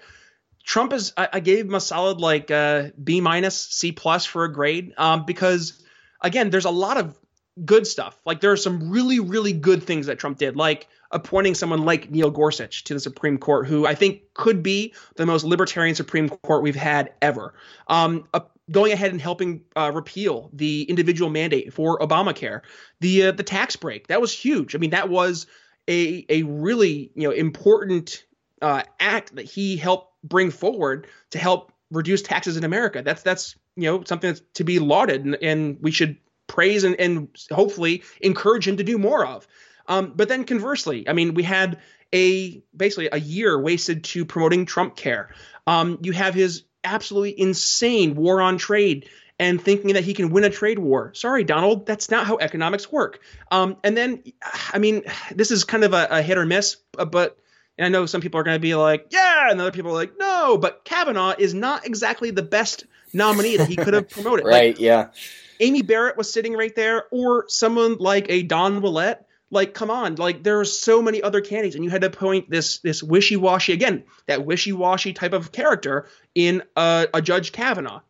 Trump is I, I gave him a solid like uh, B minus C plus for a grade um, because again there's a lot of good stuff. Like there are some really really good things that Trump did like appointing someone like Neil Gorsuch to the Supreme Court who I think could be the most libertarian Supreme Court we've had ever. Um, going ahead and helping uh, repeal the individual mandate for Obamacare the uh, the tax break that was huge. I mean that was a a really you know important uh, act that he helped bring forward to help reduce taxes in America. That's that's you know something that's to be lauded, and, and we should praise and, and hopefully encourage him to do more of. Um, but then conversely, I mean, we had a basically a year wasted to promoting Trump Care. Um, you have his absolutely insane war on trade and thinking that he can win a trade war. Sorry, Donald, that's not how economics work. Um, and then, I mean, this is kind of a, a hit or miss, but and I know some people are going to be like, yeah, and other people are like, no, but Kavanaugh is not exactly the best nominee that he could have promoted. right Like, yeah Amy Barrett was sitting right there, or someone like a Don Willett. Like, come on, like there are so many other candidates, and you had to point this this wishy washy again, that wishy washy type of character in a, a Judge Kavanaugh.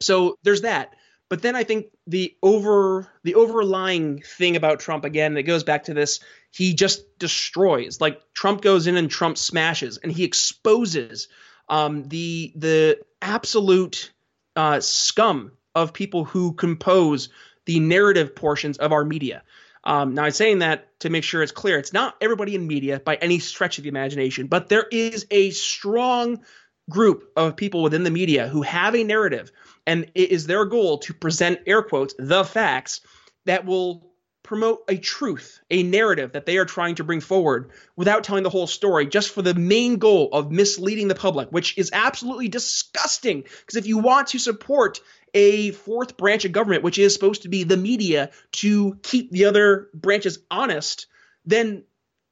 So there's that. But then I think the over the overlying thing about Trump again, it goes back to this: he just destroys. Like Trump goes in and Trump smashes, and he exposes um, the the absolute uh, scum of people who compose the narrative portions of our media. Um, now, I'm saying that to make sure it's clear. It's not everybody in media by any stretch of the imagination, but there is a strong group of people within the media who have a narrative, and it is their goal to present, air quotes, the facts that will promote a truth, a narrative that they are trying to bring forward without telling the whole story, just for the main goal of misleading the public, which is absolutely disgusting. Because if you want to support a fourth branch of government, which is supposed to be the media, to keep the other branches honest, then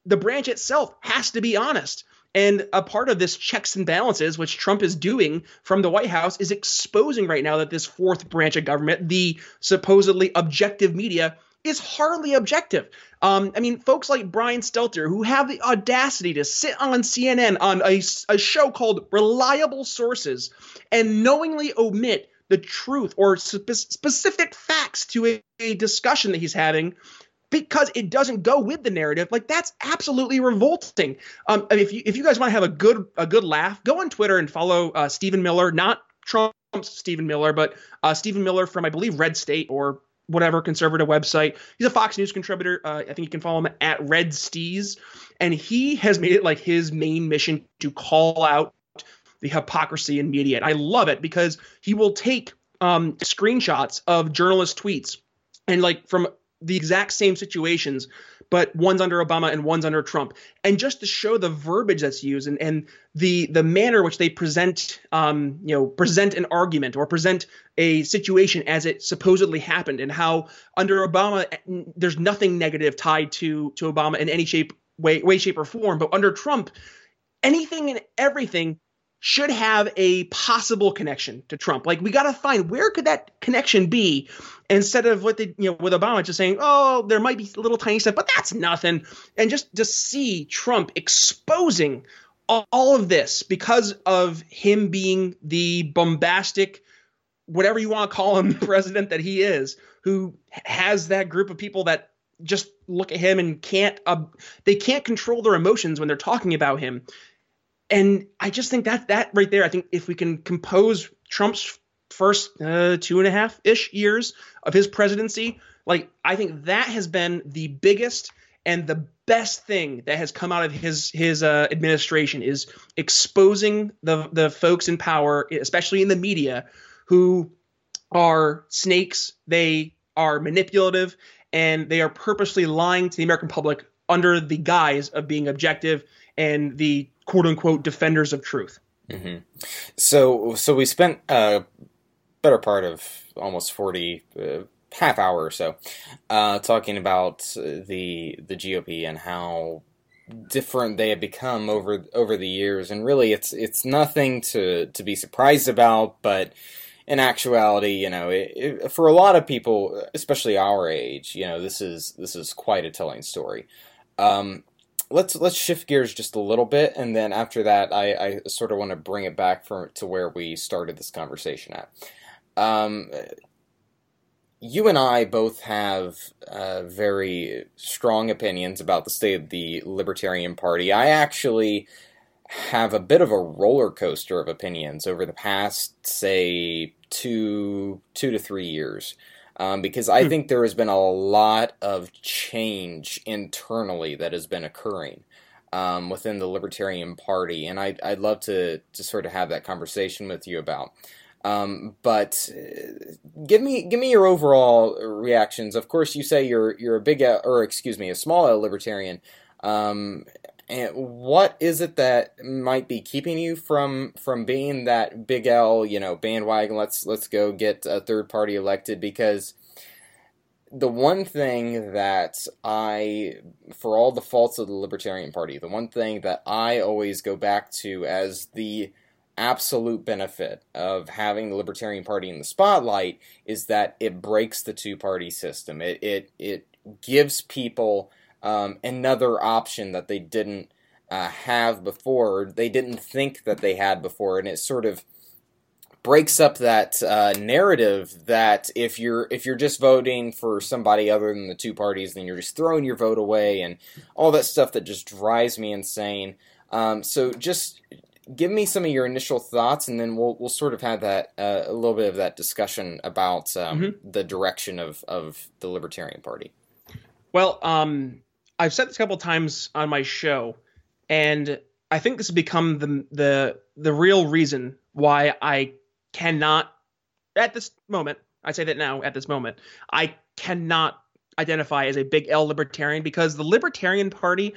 the branch itself has to be honest. And a part of this checks and balances, which Trump is doing from the White House, is exposing right now that this fourth branch of government, the supposedly objective media, is hardly objective. Um, I mean, folks like Brian Stelter, who have the audacity to sit on CNN on a, a show called Reliable Sources and knowingly omit the truth or spe- specific facts to a, a discussion that he's having because it doesn't go with the narrative. Like that's absolutely revolting. Um, if you if you guys want to have a good a good laugh, go on Twitter and follow uh, Stephen Miller, not Trump's Stephen Miller, but uh, Stephen Miller from I believe Red State or whatever conservative website. He's a Fox News contributor. Uh, I think you can follow him at Red Steez, and he has made it like his main mission to call out the hypocrisy in media. And I love it because he will take um, screenshots of journalist tweets and like from the exact same situations, but one's under Obama and one's under Trump, and just to show the verbiage that's used and, and the the manner which they present, um, you know, present an argument or present a situation as it supposedly happened, and how under Obama there's nothing negative tied to to Obama in any shape, way, way, shape, or form, but under Trump, anything and everything should have a possible connection to Trump. Like we got to find where could that connection be instead of what they, you know, with Obama just saying, "Oh, there might be little tiny stuff, but that's nothing." And just to see Trump exposing all of this because of him being the bombastic whatever you want to call him president that he is who has that group of people that just look at him and can't uh, they can't control their emotions when they're talking about him and I just think that that right there, I think if we can compose Trump's first uh, two and a half ish years of his presidency, like I think that has been the biggest and the best thing that has come out of his his uh, administration is exposing the the folks in power, especially in the media, who are snakes. They are manipulative and they are purposely lying to the American public under the guise of being objective and the quote unquote defenders of truth. Mm-hmm. So, so we spent a better part of almost forty, uh, half hour or so, uh, talking about the the GOP and how different they have become over over the years, and really, it's it's nothing to to be surprised about, but in actuality, you know, it, it, for a lot of people, especially our age, you know, this is this is quite a telling story. Um, let's let's shift gears just a little bit, and then after that, I, I sort of want to bring it back for, to where we started this conversation at. Um, you and I both have uh, very strong opinions about the state of the Libertarian Party. I actually have a bit of a roller coaster of opinions over the past, say, two two to three years um, because I hmm. think there has been a lot of change internally that has been occurring um, within the Libertarian Party, and I'd, I'd love to to sort of have that conversation with you about. Um, but uh, give me give me your overall reactions. Of course, you say you're you're a big L, or excuse me, a small L libertarian. And what is it that might be keeping you from from being that big L, you know, bandwagon? Let's let's go get a third party elected because the one thing that I, for all the faults of the Libertarian Party, the one thing that I always go back to as the absolute benefit of having the Libertarian Party in the spotlight is that it breaks the two party system. It it it gives people um, another option that they didn't uh, have before, they didn't think that they had before, and it sort of breaks up that uh, narrative that if you're if you're just voting for somebody other than the two parties, then you're just throwing your vote away and all that stuff that just drives me insane. Um, so just give me some of your initial thoughts, and then we'll we'll sort of have that uh, a little bit of that discussion about um, Mhm. the direction of of the Libertarian Party. Well, um, I've said this a couple times on my show, and I think this has become the the the real reason why I cannot, at this moment, I say that now at this moment, I cannot identify as a big L libertarian because the Libertarian Party,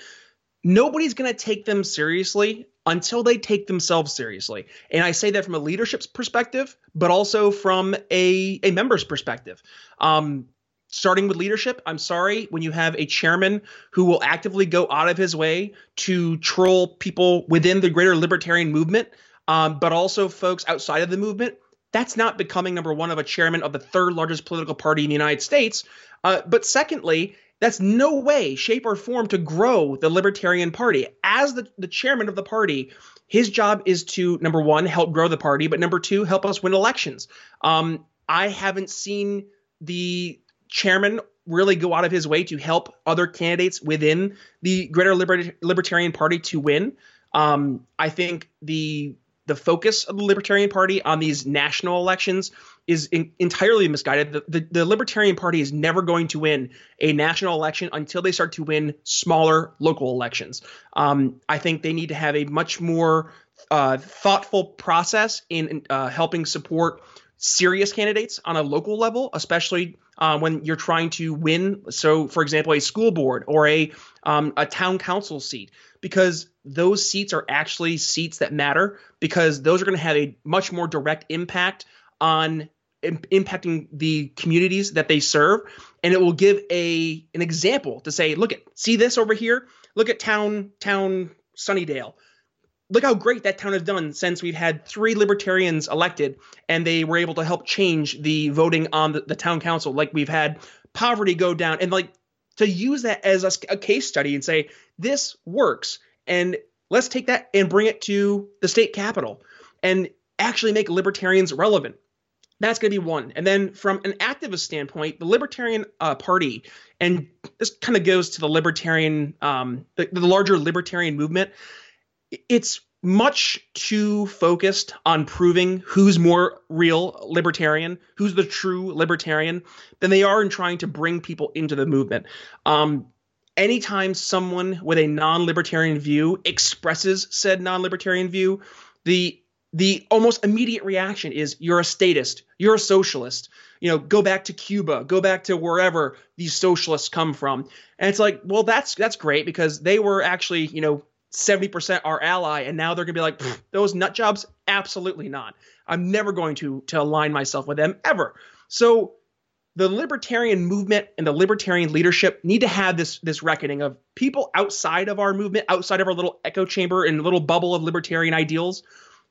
nobody's going to take them seriously until they take themselves seriously. And I say that from a leadership's perspective, but also from a, a member's perspective. Um, starting with leadership, I'm sorry when you have a chairman who will actively go out of his way to troll people within the greater libertarian movement, um, but also folks outside of the movement. That's not becoming number one of a chairman of the third largest political party in the United States. Uh, but secondly, that's no way, shape, or form to grow the Libertarian Party. As the, the chairman of the party, his job is to, number one, help grow the party, but number two, help us win elections. Um, I haven't seen the chairman really go out of his way to help other candidates within the greater liber- libertarian party to win. Um, I think the the focus of the Libertarian Party on these national elections is in, entirely misguided. The, the, the Libertarian Party is never going to win a national election until they start to win smaller local elections. Um, I think they need to have a much more uh, thoughtful process in uh, helping support serious candidates on a local level, especially uh, when you're trying to win. So, for example, a school board or a um, a town council seat, because those seats are actually seats that matter, because those are going to have a much more direct impact on im- impacting the communities that they serve, and it will give a an example to say, look at see this over here, look at town town Sunnydale look how great that town has done since we've had three libertarians elected and they were able to help change the voting on the, the town council. Like we've had poverty go down. And like to use that as a, a case study and say this works and let's take that and bring it to the state capitol and actually make libertarians relevant. That's going to be one. And then from an activist standpoint the libertarian uh, party and this kind of goes to the libertarian um, the, the larger libertarian movement it's much too focused on proving who's more real libertarian, who's the true libertarian, than they are in trying to bring people into the movement. Um, anytime someone with a non-libertarian view expresses said non-libertarian view, the the almost immediate reaction is you're a statist, you're a socialist. You know, go back to Cuba, go back to wherever these socialists come from. And it's like, well, that's that's great because they were actually, you know, 70% our ally and now they're going to be like those nut jobs absolutely not. I'm never going to to align myself with them ever. So the libertarian movement and the libertarian leadership need to have this this reckoning of people outside of our movement outside of our little echo chamber and little bubble of libertarian ideals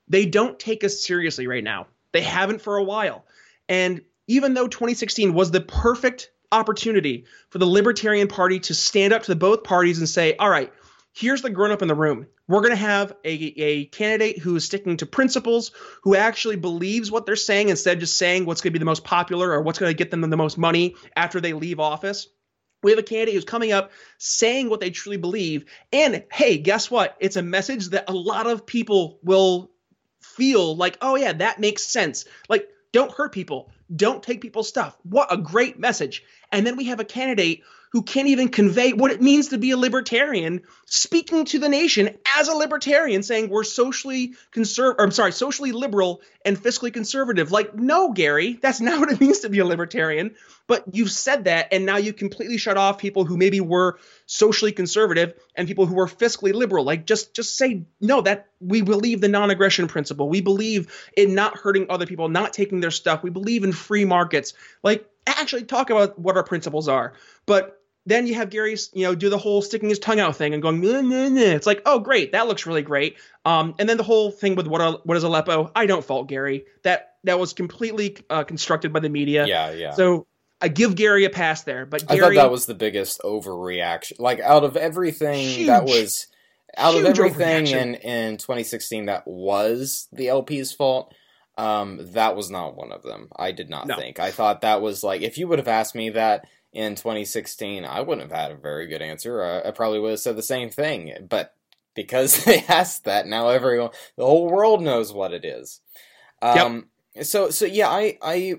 they don't take us seriously right now. They haven't for a while. And even though 2016 was the perfect opportunity for the libertarian party to stand up to both parties and say all right here's the grown up in the room. We're going to have a, a candidate who is sticking to principles, who actually believes what they're saying instead of just saying what's going to be the most popular or what's going to get them the most money after they leave office. We have a candidate who's coming up saying what they truly believe. And hey, guess what? It's a message that a lot of people will feel like, oh, yeah, that makes sense. Like, don't hurt people. Don't take people's stuff. What a great message. And then we have a candidate who can't even convey what it means to be a libertarian, speaking to the nation as a libertarian, saying we're socially conserv I'm sorry, socially liberal and fiscally conservative. Like, no, Gary, that's not what it means to be a libertarian. But you've said that, and now you completely shut off people who maybe were socially conservative and people who were fiscally liberal. Like, just just say no. That we believe the non-aggression principle. We believe in not hurting other people, not taking their stuff. We believe in free markets. Like, actually talk about what our principles are. But then you have Gary, you know, do the whole sticking his tongue out thing and going, nah, nah, nah. it's like, oh, great, that looks really great. Um, and then the whole thing with what what is Aleppo? I don't fault Gary. That that was completely uh, constructed by the media. Yeah, yeah. So I give Gary a pass there, but I Gary, thought that was the biggest overreaction. Like out of everything Huge. that was out of everything in in 2016 that was the LP's fault. Um, that was not one of them. I did not No. think. I thought that was like if you would have asked me that in 2016, I wouldn't have had a very good answer. I, I probably would have said the same thing. But because they asked that, now everyone, the whole world knows what it is. Um, so so yeah, I I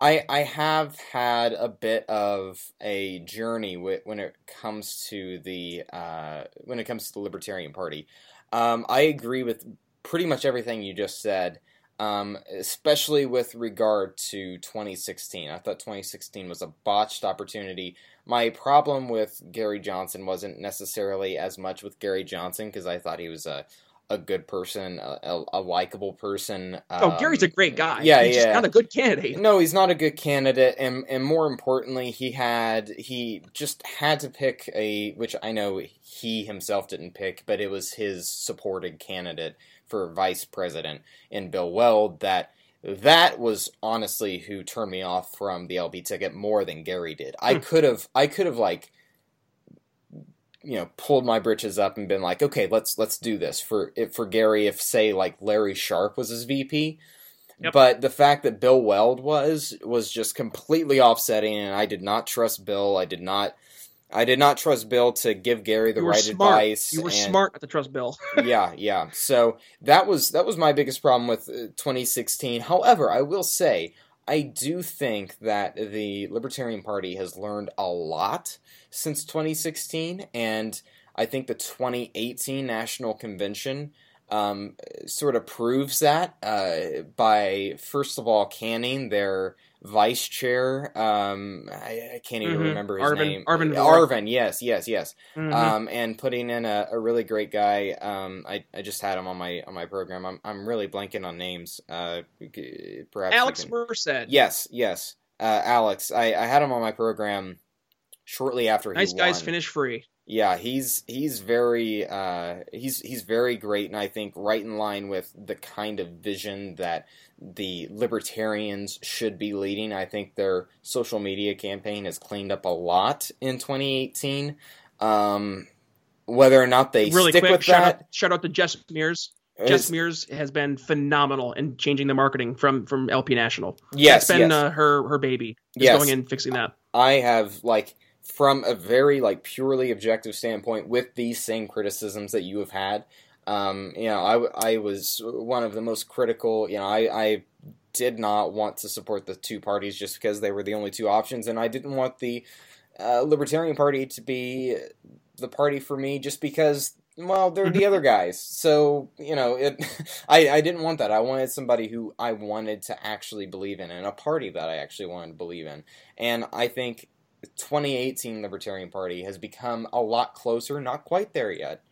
I I have had a bit of a journey with, when it comes to the uh, when it comes to the Libertarian Party. Um, I agree with pretty much everything you just said, um, especially with regard to 2016. I thought 2016 was a botched opportunity. My problem with Gary Johnson wasn't necessarily as much with Gary Johnson because I thought he was a a good person, a, a, a likable person. oh, Gary's a um, great guy. Yeah, He's yeah. just not a good candidate. No, he's not a good candidate, and and more importantly, he had he just had to pick a which I know he himself didn't pick, but it was his supported candidate for vice president in Bill Weld. That that was honestly who turned me off from the LP ticket more than Gary did. I Hmm. could have I could have like you know pulled my britches up and been like okay let's let's do this for if for Gary if say like Larry Sharpe was his VP Yep. but the fact that Bill Weld was was just completely offsetting and I did not trust Bill I did not I did not trust Bill to give Gary the you were right smart. advice You were and- smart to trust bill. yeah, yeah. So that was that was my biggest problem with uh, 2016. However, I will say I do think that the Libertarian Party has learned a lot since 2016, and I think the 2018 National Convention um, sort of proves that uh, by first of all canning their vice chair. Um, I, I can't even Mhm. remember his Arvin- name. Arvin Arvin, yes, yes, yes Mhm. um, and putting in a, a really great guy. Um, I, I just had him on my on my program. I'm I'm really blanking on names. Uh, perhaps Alex can- Merced. Yes, yes. Uh, Alex, I, I had him on my program shortly after Nice he guys won. finish free. Yeah, he's he's very uh, he's he's very great, and I think right in line with the kind of vision that the libertarians should be leading. I think their social media campaign has cleaned up a lot in 2018. Um, whether or not they really stick quick, with shout that, out, shout out to Jess Mears. is- Jess Mears has been phenomenal in changing the marketing from from LP National. yes, That's been yes. uh, her her baby. Is Yes. going in and fixing that. I have like from a very like purely objective standpoint with these same criticisms that you have had. Um, you know, I I was one of the most critical. You know, I I did not want to support the two parties just because they were the only two options, and I didn't want the uh, Libertarian Party to be the party for me just because. Well, they're the other guys, so you know it. I I didn't want that. I wanted somebody who I wanted to actually believe in, and a party that I actually wanted to believe in. And I think 2018 Libertarian Party has become a lot closer, not quite there yet,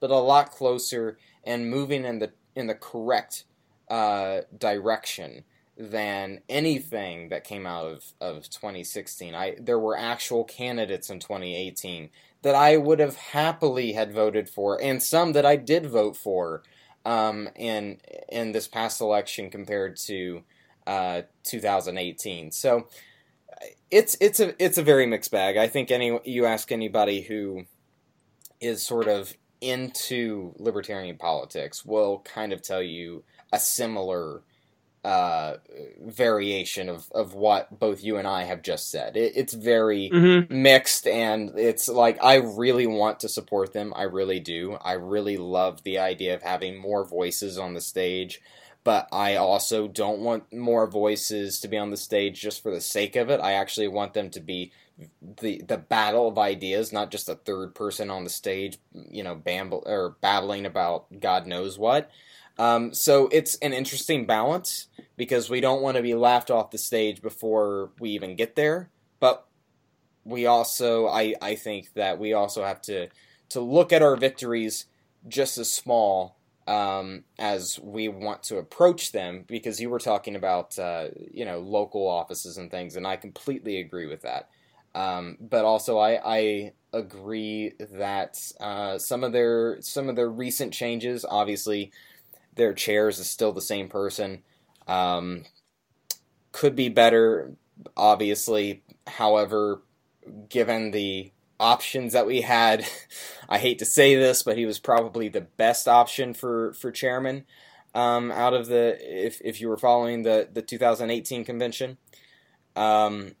but a lot closer and moving in the in the correct uh, direction than anything that came out of, of 2016. I there were actual candidates in 2018 that I would have happily had voted for, and some that I did vote for um, in in this past election compared to uh, 2018. So it's it's a it's a very mixed bag. I think any you ask anybody who is sort of into libertarian politics will kind of tell you a similar uh, variation of, of what both you and I have just said. It, it's very Mm-hmm. mixed and it's like I really want to support them. I really do. I really love the idea of having more voices on the stage, but I also don't want more voices to be on the stage just for the sake of it. I actually want them to be the the battle of ideas, not just a third person on the stage, you know, bamble or babbling about God knows what. Um, so it's an interesting balance because we don't want to be laughed off the stage before we even get there, but we also I I think that we also have to to look at our victories just as small um, as we want to approach them because you were talking about uh, you know local offices and things and I completely agree with that. Um, but also I, I agree that uh, some of their some of their recent changes obviously their chairs is still the same person um, could be better obviously. However given the options that we had I hate to say this but he was probably the best option for for chairman um, out of the if if you were following the the 2018 convention. Um,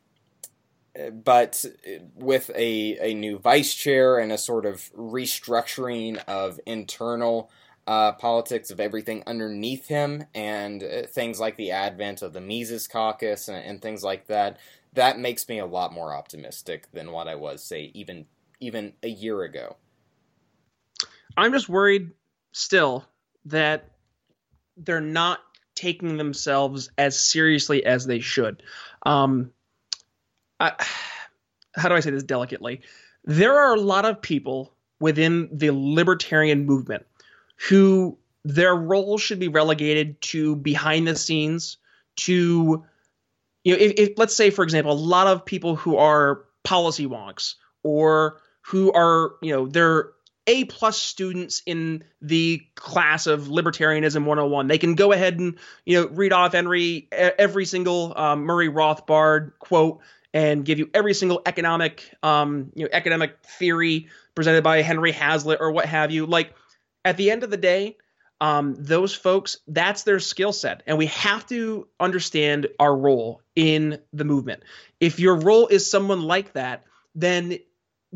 but with a, a new vice chair and a sort of restructuring of internal uh, politics of everything underneath him and uh, things like the advent of the Mises Caucus and, and, things like that, that makes me a lot more optimistic than what I was, say, even even a year ago. I'm just worried still that they're not taking themselves as seriously as they should. Um, I, how do I say this delicately? There are a lot of people within the libertarian movement who their role should be relegated to behind the scenes to you know if, if, let's say for example a lot of people who are policy wonks or who are you know they're a plus students in the class of libertarianism 101 they can go ahead and you know read off every every single um, murray rothbard quote and give you every single economic um, you know economic theory presented by Henry Hazlitt or what have you. Like at the end of the day, um, those folks that's their skill set, and we have to understand our role in the movement. If your role is someone like that, then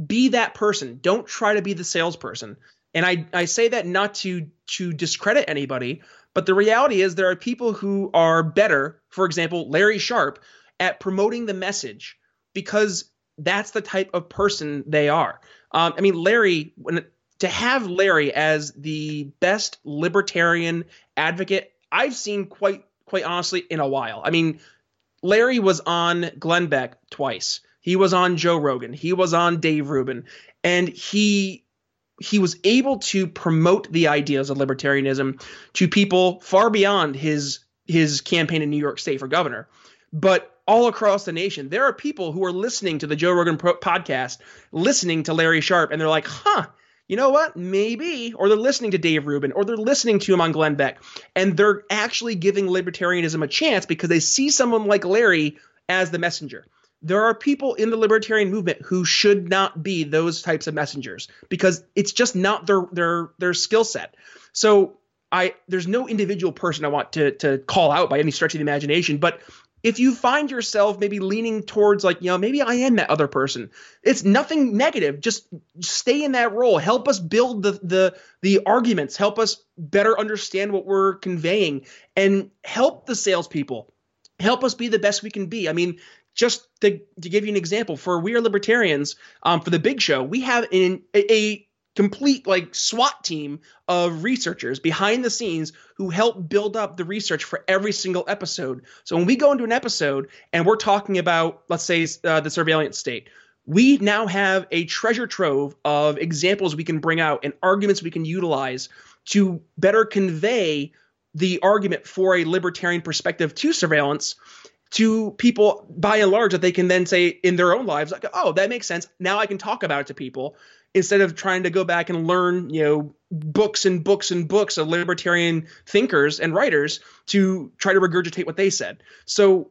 be that person. Don't try to be the salesperson. And I, I say that not to to discredit anybody, but the reality is there are people who are better. For example, Larry Sharpe, at promoting the message because that's the type of person they are. Um, I mean, Larry, when, to have Larry as the best libertarian advocate I've seen quite quite honestly in a while. I mean, Larry was on Glenn Beck twice. He was on Joe Rogan. He was on Dave Rubin, and he he was able to promote the ideas of libertarianism to people far beyond his his campaign in New York State for governor but all across the nation, there are people who are listening to the Joe Rogan pro- podcast, listening to Larry Sharpe, and they're like, huh, you know what? Maybe. Or they're listening to Dave Rubin, or they're listening to him on Glenn Beck, and they're actually giving libertarianism a chance because they see someone like Larry as the messenger. There are people in the libertarian movement who should not be those types of messengers because it's just not their their their skill set. So I there's no individual person I want to to call out by any stretch of the imagination, but if you find yourself maybe leaning towards like you know maybe i am that other person it's nothing negative. Just stay in that role. Help us build the the the arguments. Help us better understand what we're conveying and help the salespeople. Help us be the best we can be. I mean just to, to give you an example for we are libertarians um, for the big show we have in a, a complete like SWAT team of researchers behind the scenes who help build up the research for every single episode. So when we go into an episode and we're talking about, let's say, uh, the surveillance state, we now have a treasure trove of examples we can bring out and arguments we can utilize to better convey the argument for a libertarian perspective to surveillance to people by and large that they can then say in their own lives like oh that makes sense now i can talk about it to people instead of trying to go back and learn, you know, books and books and books of libertarian thinkers and writers to try to regurgitate what they said. So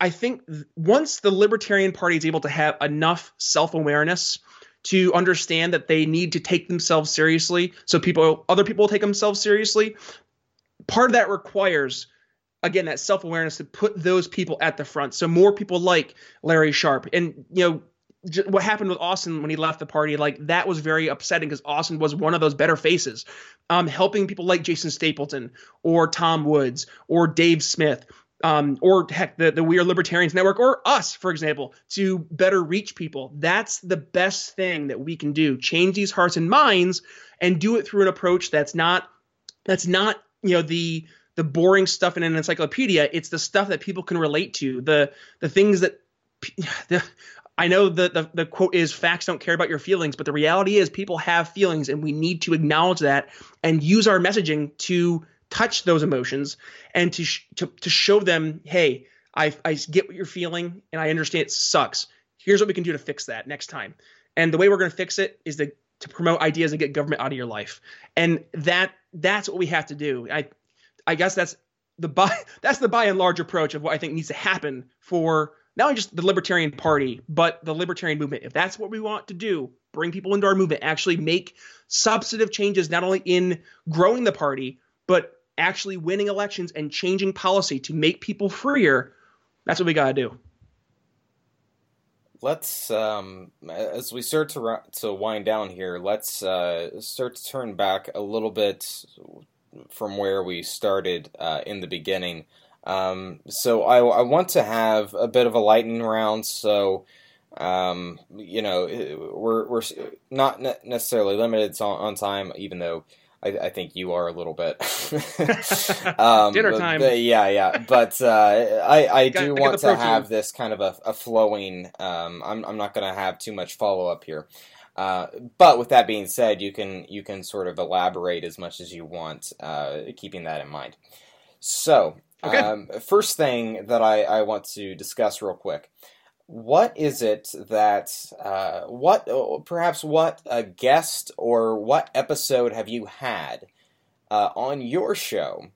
I think once the Libertarian Party is able to have enough self awareness to understand that they need to take themselves seriously, so people, other people take themselves seriously. Part of that requires, again, that self awareness to put those people at the front. So more people like Larry Sharpe and you know what happened with Austin when he left the party, like that was very upsetting because Austin was one of those better faces, um, helping people like Jason Stapleton or Tom Woods or Dave Smith, um, or heck, the, the We Are Libertarians Network or us, for example, to better reach people. That's the best thing that we can do. Change these hearts and minds and do it through an approach that's not that's not you know the the boring stuff in an encyclopedia. It's the stuff that people can relate to. The the things that the, I know that the, the quote is facts don't care about your feelings, but the reality is people have feelings and we need to acknowledge that and use our messaging to touch those emotions and to, sh- to, to show them, hey, I, I get what you're feeling and I understand it sucks. Here's what we can do to fix that next time. And the way we're going to fix it is to, to promote ideas and get government out of your life. And that that's what we have to do. I I guess that's the by that's the by and large approach of what I think needs to happen for not only just the Libertarian Party, but the Libertarian movement. If that's what we want to do, bring people into our movement, actually make substantive changes, not only in growing the party, but actually winning elections and changing policy to make people freer, that's what we got to do. Let's, um, as we start to to wind down here, let's uh, start to turn back a little bit from where we started uh, in the beginning. Um, so I, I, want to have a bit of a lightning round. So um, you know, we're we're not necessarily limited on, on time, even though I, I, think you are a little bit. um, Dinner time. But, yeah, yeah. But uh, I, I do want to have this kind of a, a flowing. Um, I'm, I'm not going to have too much follow up here. Uh, but with that being said, you can you can sort of elaborate as much as you want, uh, keeping that in mind. So, okay. um, first thing that I, I want to discuss real quick. What is it that uh, what perhaps what a guest or what episode have you had uh, on your show?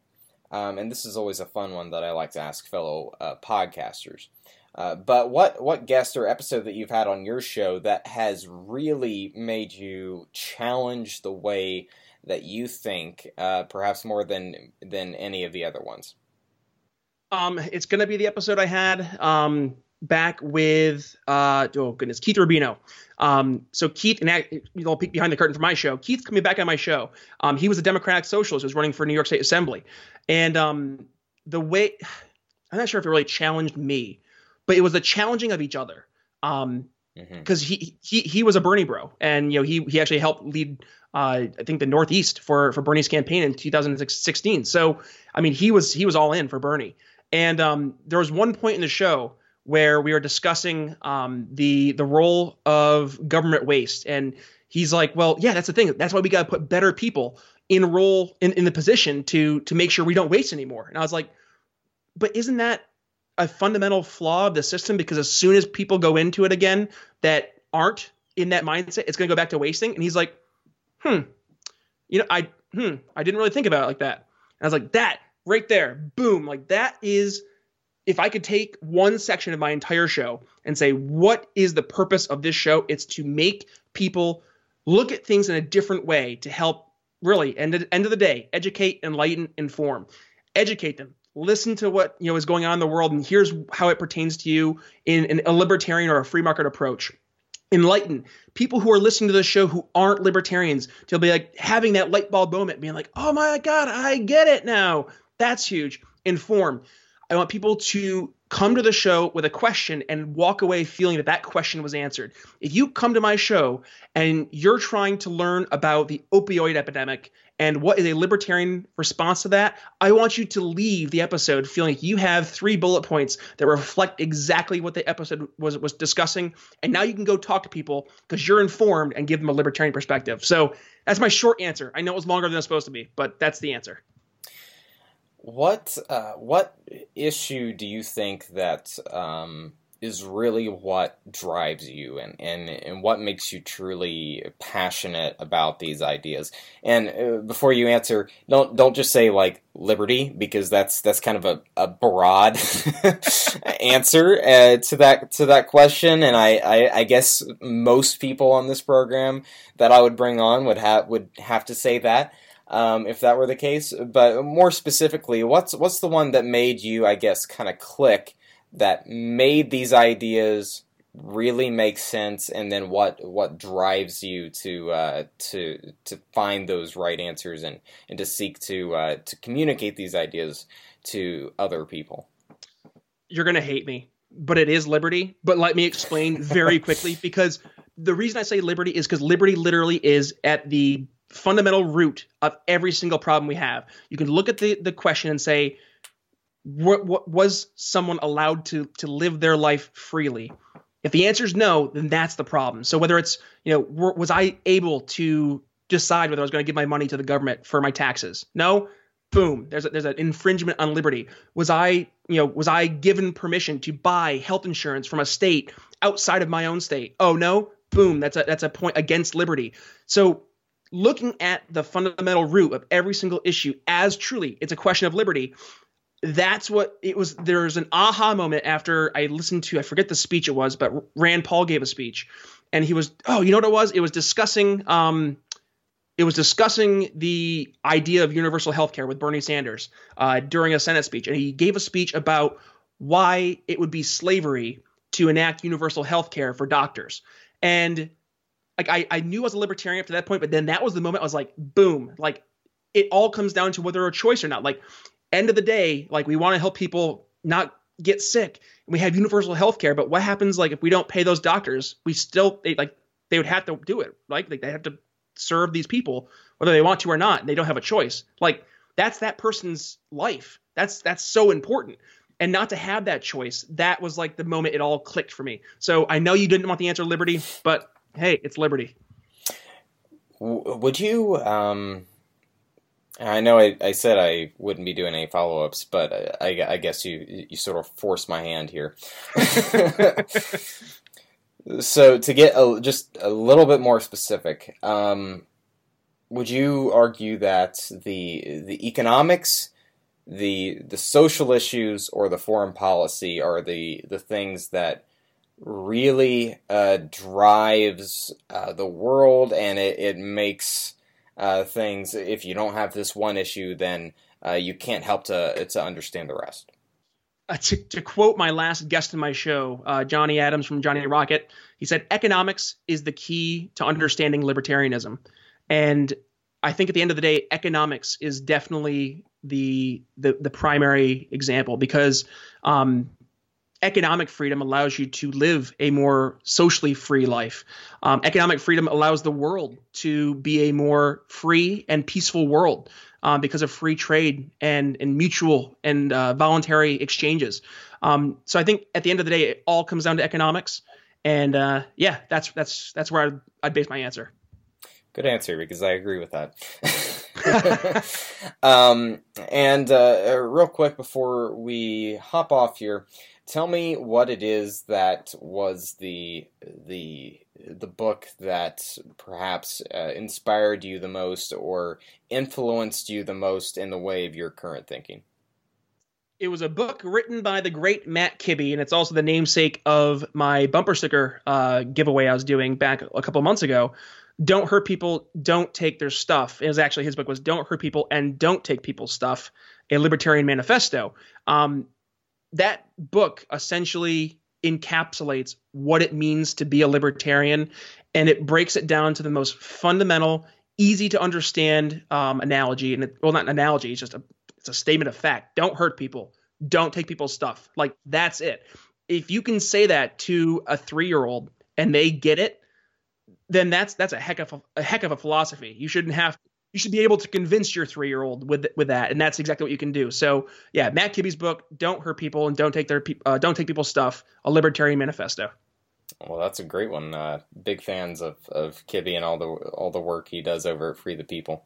Um, and this is always a fun one that i like to ask fellow uh, podcasters. Uh, but what what guest or episode that you've had on your show that has really made you challenge the way that you think uh, perhaps more than than any of the other ones um, it's going to be the episode I had um, back with uh oh goodness Keith Rubino. Um, so Keith and I, will peek behind the curtain for my show. Keith's coming back on my show. Um, he was a Democratic socialist who was running for New York State Assembly, and um, the way I'm not sure if it really challenged me, but it was the challenging of each other. Um, because mm-hmm. he he he was a Bernie bro, and you know he he actually helped lead uh, I think the Northeast for for Bernie's campaign in 2016. So I mean he was he was all in for Bernie, and um, there was one point in the show where we were discussing um, the the role of government waste, and he's like, "Well, yeah, that's the thing. That's why we got to put better people in role in, in the position to to make sure we don't waste anymore." And I was like, "But isn't that a fundamental flaw of the system? Because as soon as people go into it again that aren't in that mindset, it's going to go back to wasting." And he's like, "Hmm, you know, I hmm, I didn't really think about it like that." And I was like, "That right there, boom, like that is." if I could take one section of my entire show and say, what is the purpose of this show? It's to make people look at things in a different way to help really, end at the end of the day, educate, enlighten, inform. Educate them. Listen to what you know is going on in the world, and here's how it pertains to you in, in a libertarian or a free market approach. Enlighten people who are listening to the show who aren't libertarians to be like having that light bulb moment, being like, "Oh my God, I get it now." That's huge. Inform I want people to come to the show with a question and walk away feeling that that question was answered. If you come to my show and you're trying to learn about the opioid epidemic and what is a libertarian response to that, I want you to leave the episode feeling like you have three bullet points that reflect exactly what the episode was was discussing, and now you can go talk to people because you're informed and give them a libertarian perspective. So that's my short answer. I know it was longer than it's supposed to be, but that's the answer. What uh, what issue do you think that um, is really what drives you, and, and and what makes you truly passionate about these ideas? And uh, before you answer, don't don't just say like liberty because that's that's kind of a, a broad answer uh, to that to that question. And I, I, I guess most people on this program that I would bring on would have would have to say that um, if that were the case. But more specifically, what's what's the one that made you, I guess, kind of click that made these ideas really make sense, and then what what drives you to uh, to to find those right answers and and to seek to uh, to communicate these ideas to other people. You're gonna hate me, but it is liberty. But let me explain very quickly because the reason I say liberty is because liberty literally is at the fundamental root of every single problem we have. You can look at the, the question and say, what, what was someone allowed to to live their life freely? If the answer is no, then that's the problem. So whether it's you know was I able to decide whether I was going to give my money to the government for my taxes? No. Boom. There's a, there's an infringement on liberty. Was I you know was I given permission to buy health insurance from a state outside of my own state? Oh no. Boom. That's a that's a point against liberty. So looking at the fundamental root of every single issue as truly it's a question of liberty that's what it was there's an aha moment after i listened to i forget the speech it was but rand paul gave a speech and he was oh you know what it was it was discussing um it was discussing the idea of universal health care with Bernie Sanders uh, during a Senate speech. And he gave a speech about why it would be slavery to enact universal health care for doctors. And like I, I knew I was a libertarian up to that point, but then that was the moment I was like, boom, like it all comes down to whether a choice or not. Like end of the day, like we want to help people not get sick. And we have universal health care, but what happens like if we don't pay those doctors? We still they, like they would have to do it, right? Like they have to serve these people whether they want to or not. They don't have a choice. Like that's that person's life. That's that's so important. And not to have that choice, that was like the moment it all clicked for me. So I know you didn't want the answer liberty, but hey, it's liberty. Would you um I know I, I said I wouldn't be doing any follow ups, but I, I, guess you you sort of forced my hand here. so to get a, just a little bit more specific, um, would you argue that the the economics, the the social issues, or the foreign policy are the the things that really uh, drives uh, the world, and it, it makes uh, things. If you don't have this one issue, then uh, you can't help to to understand the rest. Uh, to, to, quote my last guest in my show, uh, Johnny Adams from Johnny Rocket, he said, "Economics is the key to understanding libertarianism," and I think at the end of the day, economics is definitely the the, the primary example because um, economic freedom allows you to live a more socially free life. Um, economic freedom allows the world to be a more free and peaceful world um, because of free trade and, and mutual and uh, voluntary exchanges. Um, so I think at the end of the day, it all comes down to economics. And uh, yeah, that's that's that's where I'd, I'd base my answer. Good answer because I agree with that. um, and uh, real quick before we hop off here, Tell me what it is that was the the the book that perhaps uh, inspired you the most or influenced you the most in the way of your current thinking. It was a book written by the great Matt Kibbe, and it's also the namesake of my bumper sticker uh, giveaway I was doing back a couple months ago. Don't hurt people, don't take their stuff. It was actually his book was Don't Hurt People and Don't Take People's Stuff, a libertarian manifesto. Um, that book essentially encapsulates what it means to be a libertarian and it breaks it down to the most fundamental easy to understand um, analogy and it, well not an analogy it's just a it's a statement of fact don't hurt people don't take people's stuff like that's it if you can say that to a three year old and they get it then that's that's a heck of a, a heck of a philosophy you shouldn't have you should be able to convince your three year old with with that, and that's exactly what you can do. So yeah, Matt Kibbe's book, "Don't Hurt People and Don't Take Their uh, Don't Take People's Stuff," a libertarian manifesto. Well, that's a great one. Uh, big fans of of Kibbe and all the all the work he does over at Free the People.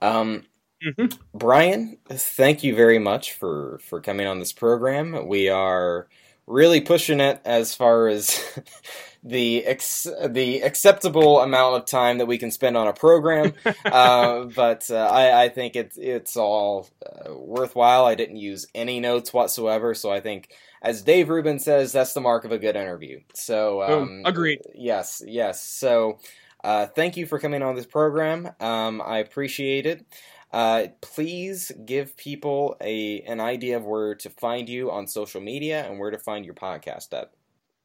Um, mm-hmm. Brian, thank you very much for for coming on this program. We are really pushing it as far as the ex- the acceptable amount of time that we can spend on a program. uh, but uh, I, I, think it's it's all uh, worthwhile. I didn't use any notes whatsoever, so I think, as Dave Rubin says, that's the mark of a good interview. So, um, agreed. Yes, yes. So, uh, thank you for coming on this program. Um, I appreciate it. Uh, please give people a an idea of where to find you on social media and where to find your podcast at.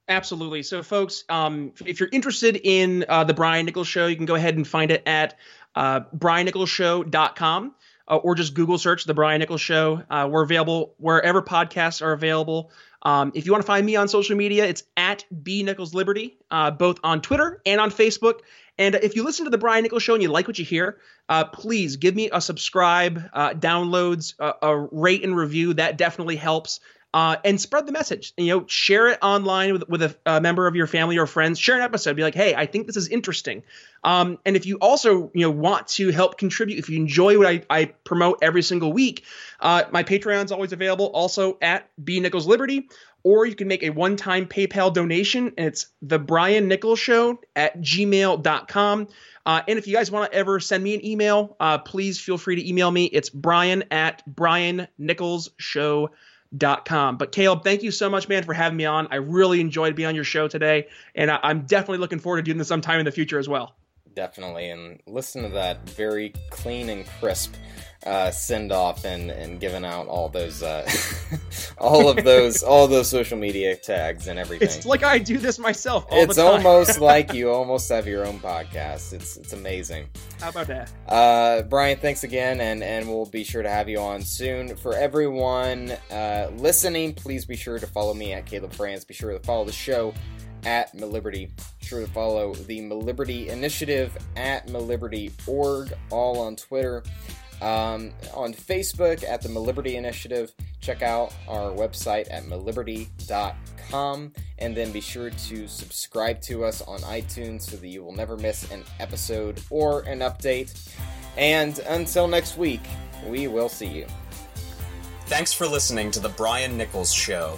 Absolutely. So, folks, um, if you're interested in uh, the Brian Nichols Show, you can go ahead and find it at uh, briannicholsshow.com uh, or just Google search the Brian Nichols Show. Uh, we're available wherever podcasts are available. Um, if you want to find me on social media, it's at B Nichols Liberty, uh, both on Twitter and on Facebook. And if you listen to the Brian Nichols Show and you like what you hear, uh, please give me a subscribe, uh, downloads, a rate and review. That definitely helps uh, and spread the message. You know, share it online with, with a, a, member of your family or friends. Share an episode. Be like, hey, I think this is interesting. Um, and if you also you know want to help contribute, if you enjoy what I, I promote every single week, uh, my Patreon is always available. Also at B Nichols Liberty. Or you can make a one-time PayPal donation, and it's the Brian Nichols Show at gmail.com. Uh, and if you guys want to ever send me an email, uh, please feel free to email me. It's brian at brian nichols show com. But Caleb, thank you so much, man, for having me on. I really enjoyed being on your show today, and I- am definitely looking forward to doing this sometime in the future as well. Definitely. And listen to that very clean and crisp uh, send off and and giving out all those uh, all of those all those social media tags and everything. It's like I do this myself. All it's the time. almost like you almost have your own podcast. It's it's amazing. How about that? Uh, Brian, thanks again, and and we'll be sure to have you on soon. For everyone uh, listening, please be sure to follow me at Caleb Franz. Be sure to follow the show at MilLiberty. Be sure to follow the MilLiberty Initiative at MilLiberty.org, all on Twitter. Um, on Facebook at the MilLiberty Initiative. Check out our website at milliberty.com and then be sure to subscribe to us on iTunes so that you will never miss an episode or an update. And until next week, we will see you. Thanks for listening to The Brian Nichols Show.